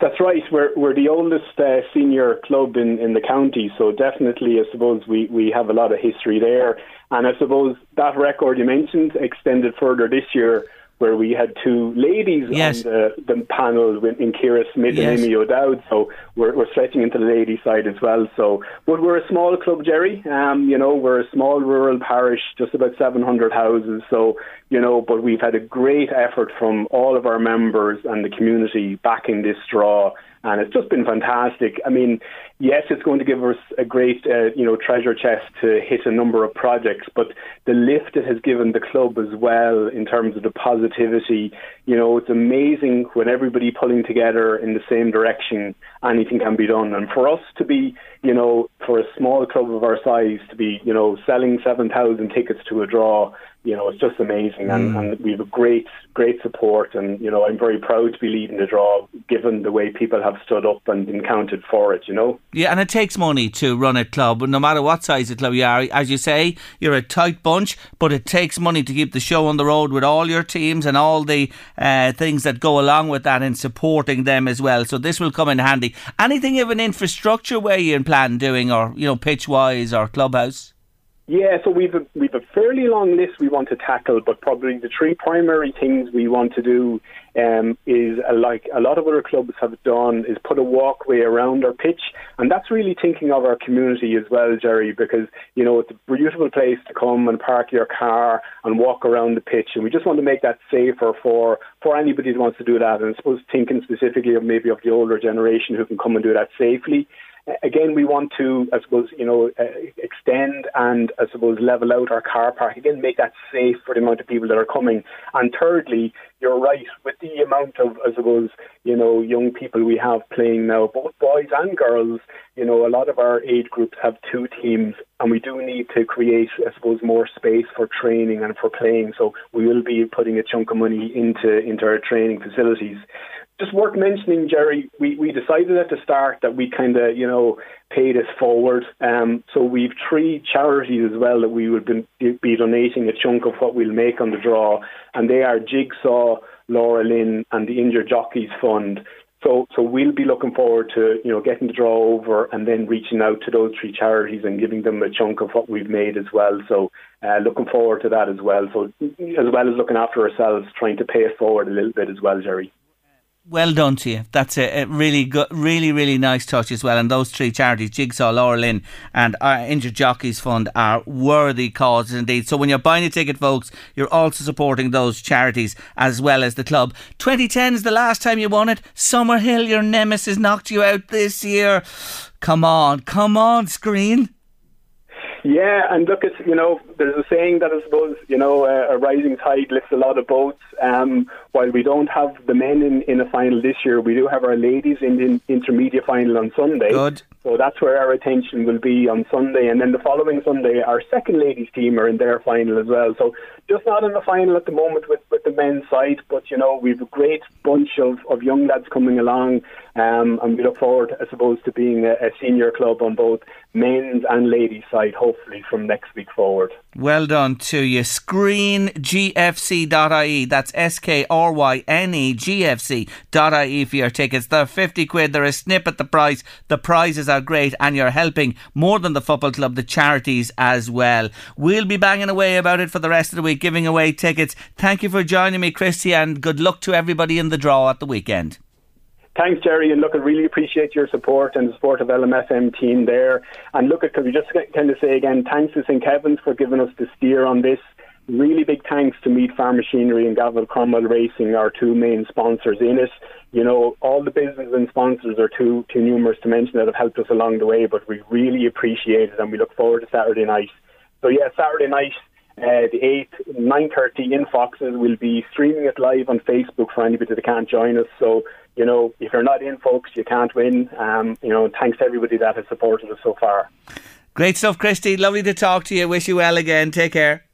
That's right. We're we're the oldest uh, senior club in, in the county, so definitely, I suppose we, we have a lot of history there. And I suppose that record you mentioned extended further this year, where we had two ladies Yes. on the, the panel in Kira Smith Yes. and Amy O'Dowd. So we're we're stretching into the lady side as well. So, but we're a small club, Jerry. Um, you know, we're a small rural parish, just about 700 houses. So you know, but we've had a great effort from all of our members and the community backing this draw, and it's just been fantastic. I mean, yes, it's going to give us a great, uh, you know, treasure chest to hit a number of projects, but the lift it has given the club as well in terms of the positivity, you know, it's amazing when everybody pulling together in the same direction, anything can be done. And for us to be, you know, for a small club of our size to be, you know, selling 7,000 tickets to a draw, you know, it's just amazing, and, Mm. and we have a great, great support, and you know, I'm very proud to be leading the draw, given the way people have stood up and been counted for it. You know. Yeah, and it takes money to run a club, no matter what size of club you are. As you say, you're a tight bunch, but it takes money to keep the show on the road with all your teams and all the uh, things that go along with that and supporting them as well. So this will come in handy. Anything of an infrastructure way you plan doing, or you know, pitch wise or clubhouse? Yeah, so we've a, we've a fairly long list we want to tackle, but probably the three primary things we want to do um, is uh, like a lot of other clubs have done is put a walkway around our pitch, and that's really thinking of our community as well, Jerry, because you know it's a beautiful place to come and park your car and walk around the pitch, and we just want to make that safer for for anybody who wants to do that. And I suppose thinking specifically of maybe of the older generation who can come and do that safely. Again, we want to, I suppose, you know, uh, extend and I suppose level out our car park. Again, make that safe for the amount of people that are coming. And thirdly, you're right with the amount of, I suppose, you know, young people we have playing now, both boys and girls. You know, a lot of our age groups have two teams, and we do need to create, I suppose, more space for training and for playing. So we will be putting a chunk of money into into our training facilities just worth mentioning, Jerry, we, we decided at the start that we kind of, you know, pay this forward. Um, so we've three charities as well that we would be, be donating a chunk of what we'll make on the draw, and they are Jigsaw, Laura Lynn, and the Injured Jockeys Fund. So, so we'll be looking forward to you know getting the draw over and then reaching out to those three charities and giving them a chunk of what we've made as well. So, uh, looking forward to that as well. So, as well as looking after ourselves, trying to pay it forward a little bit as well, Jerry. Well done to you. That's a, a really good, really, really nice touch as well. And those three charities, Jigsaw, Laura Lynn, and our Injured Jockeys Fund, are worthy causes indeed. So when you're buying a ticket, folks, you're also supporting those charities as well as the club. 2010 is the last time you won it. Summerhill, your nemesis, knocked you out this year. Come on, come on, Skryne. Yeah, and look, it's you know, there's a saying that I suppose you know uh, a rising tide lifts a lot of boats. Um, while we don't have the men in, in a final this year, we do have our ladies in the intermediate final on Sunday. Good. So that's where our attention will be on Sunday, and then the following Sunday, our second ladies team are in their final as well. So just not in the final at the moment with, with the men's side, but you know we've a great bunch of, of young lads coming along, um, and we look forward, I suppose, to being a, a senior club on both men's and ladies' side, hopefully from next week forward. Well done to you. SkryneGFC.ie. That's S K R Y N E G F C.ie for your tickets. They're 50 quid. They're a snip at the price. The prizes are great, and you're helping more than the football club, the charities as well. We'll be banging away about it for the rest of the week, giving away tickets. Thank you for joining me, Christy, and good luck to everybody in the draw at the weekend. Thanks, Jerry. And look, I really appreciate your support and the support of LMFM team there. And look, could we just kind of say again, thanks to St. Kevin's for giving us the steer on this. Really big thanks to Meath Farm Machinery and Gavin Cromwell Racing, our two main sponsors in it. You know, all the business and sponsors are too too numerous to mention that have helped us along the way, but we really appreciate it and we look forward to Saturday night. So yeah, Saturday night, uh, the 8th, 9.30 in Foxes. We'll be streaming it live on Facebook for anybody that can't join us. So, you know, if you're not in, folks, you can't win. Um, you know, thanks to everybody that has supported us so far. Great stuff, Christy. Lovely to talk to you. Wish you well again. Take care.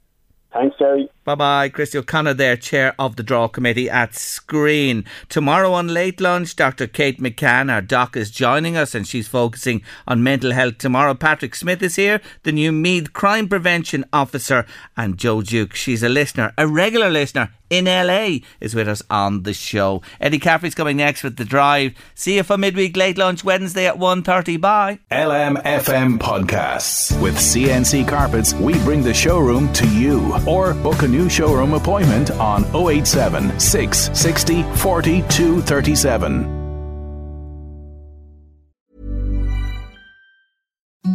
Thanks, Jerry. Bye bye. Christy O'Connor there, Chair of the Draw Committee at Skryne. Tomorrow on Late Lunch, Dr. Kate McCann, our doc, is joining us and she's focusing on mental health tomorrow. Patrick Smith is here, the new Meath Crime Prevention Officer, and Joe Duke. She's a listener, a regular listener in LA, is with us on the show. Eddie Caffrey's coming next with The Drive. See you for midweek late lunch Wednesday at 1.30. Bye. LMFM Podcasts. With CNC Carpets, we bring the showroom to you. Or book a new showroom appointment on 087 660 4237.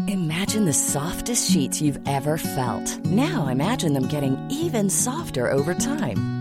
Imagine the softest sheets you've ever felt. Now imagine them getting even softer over time.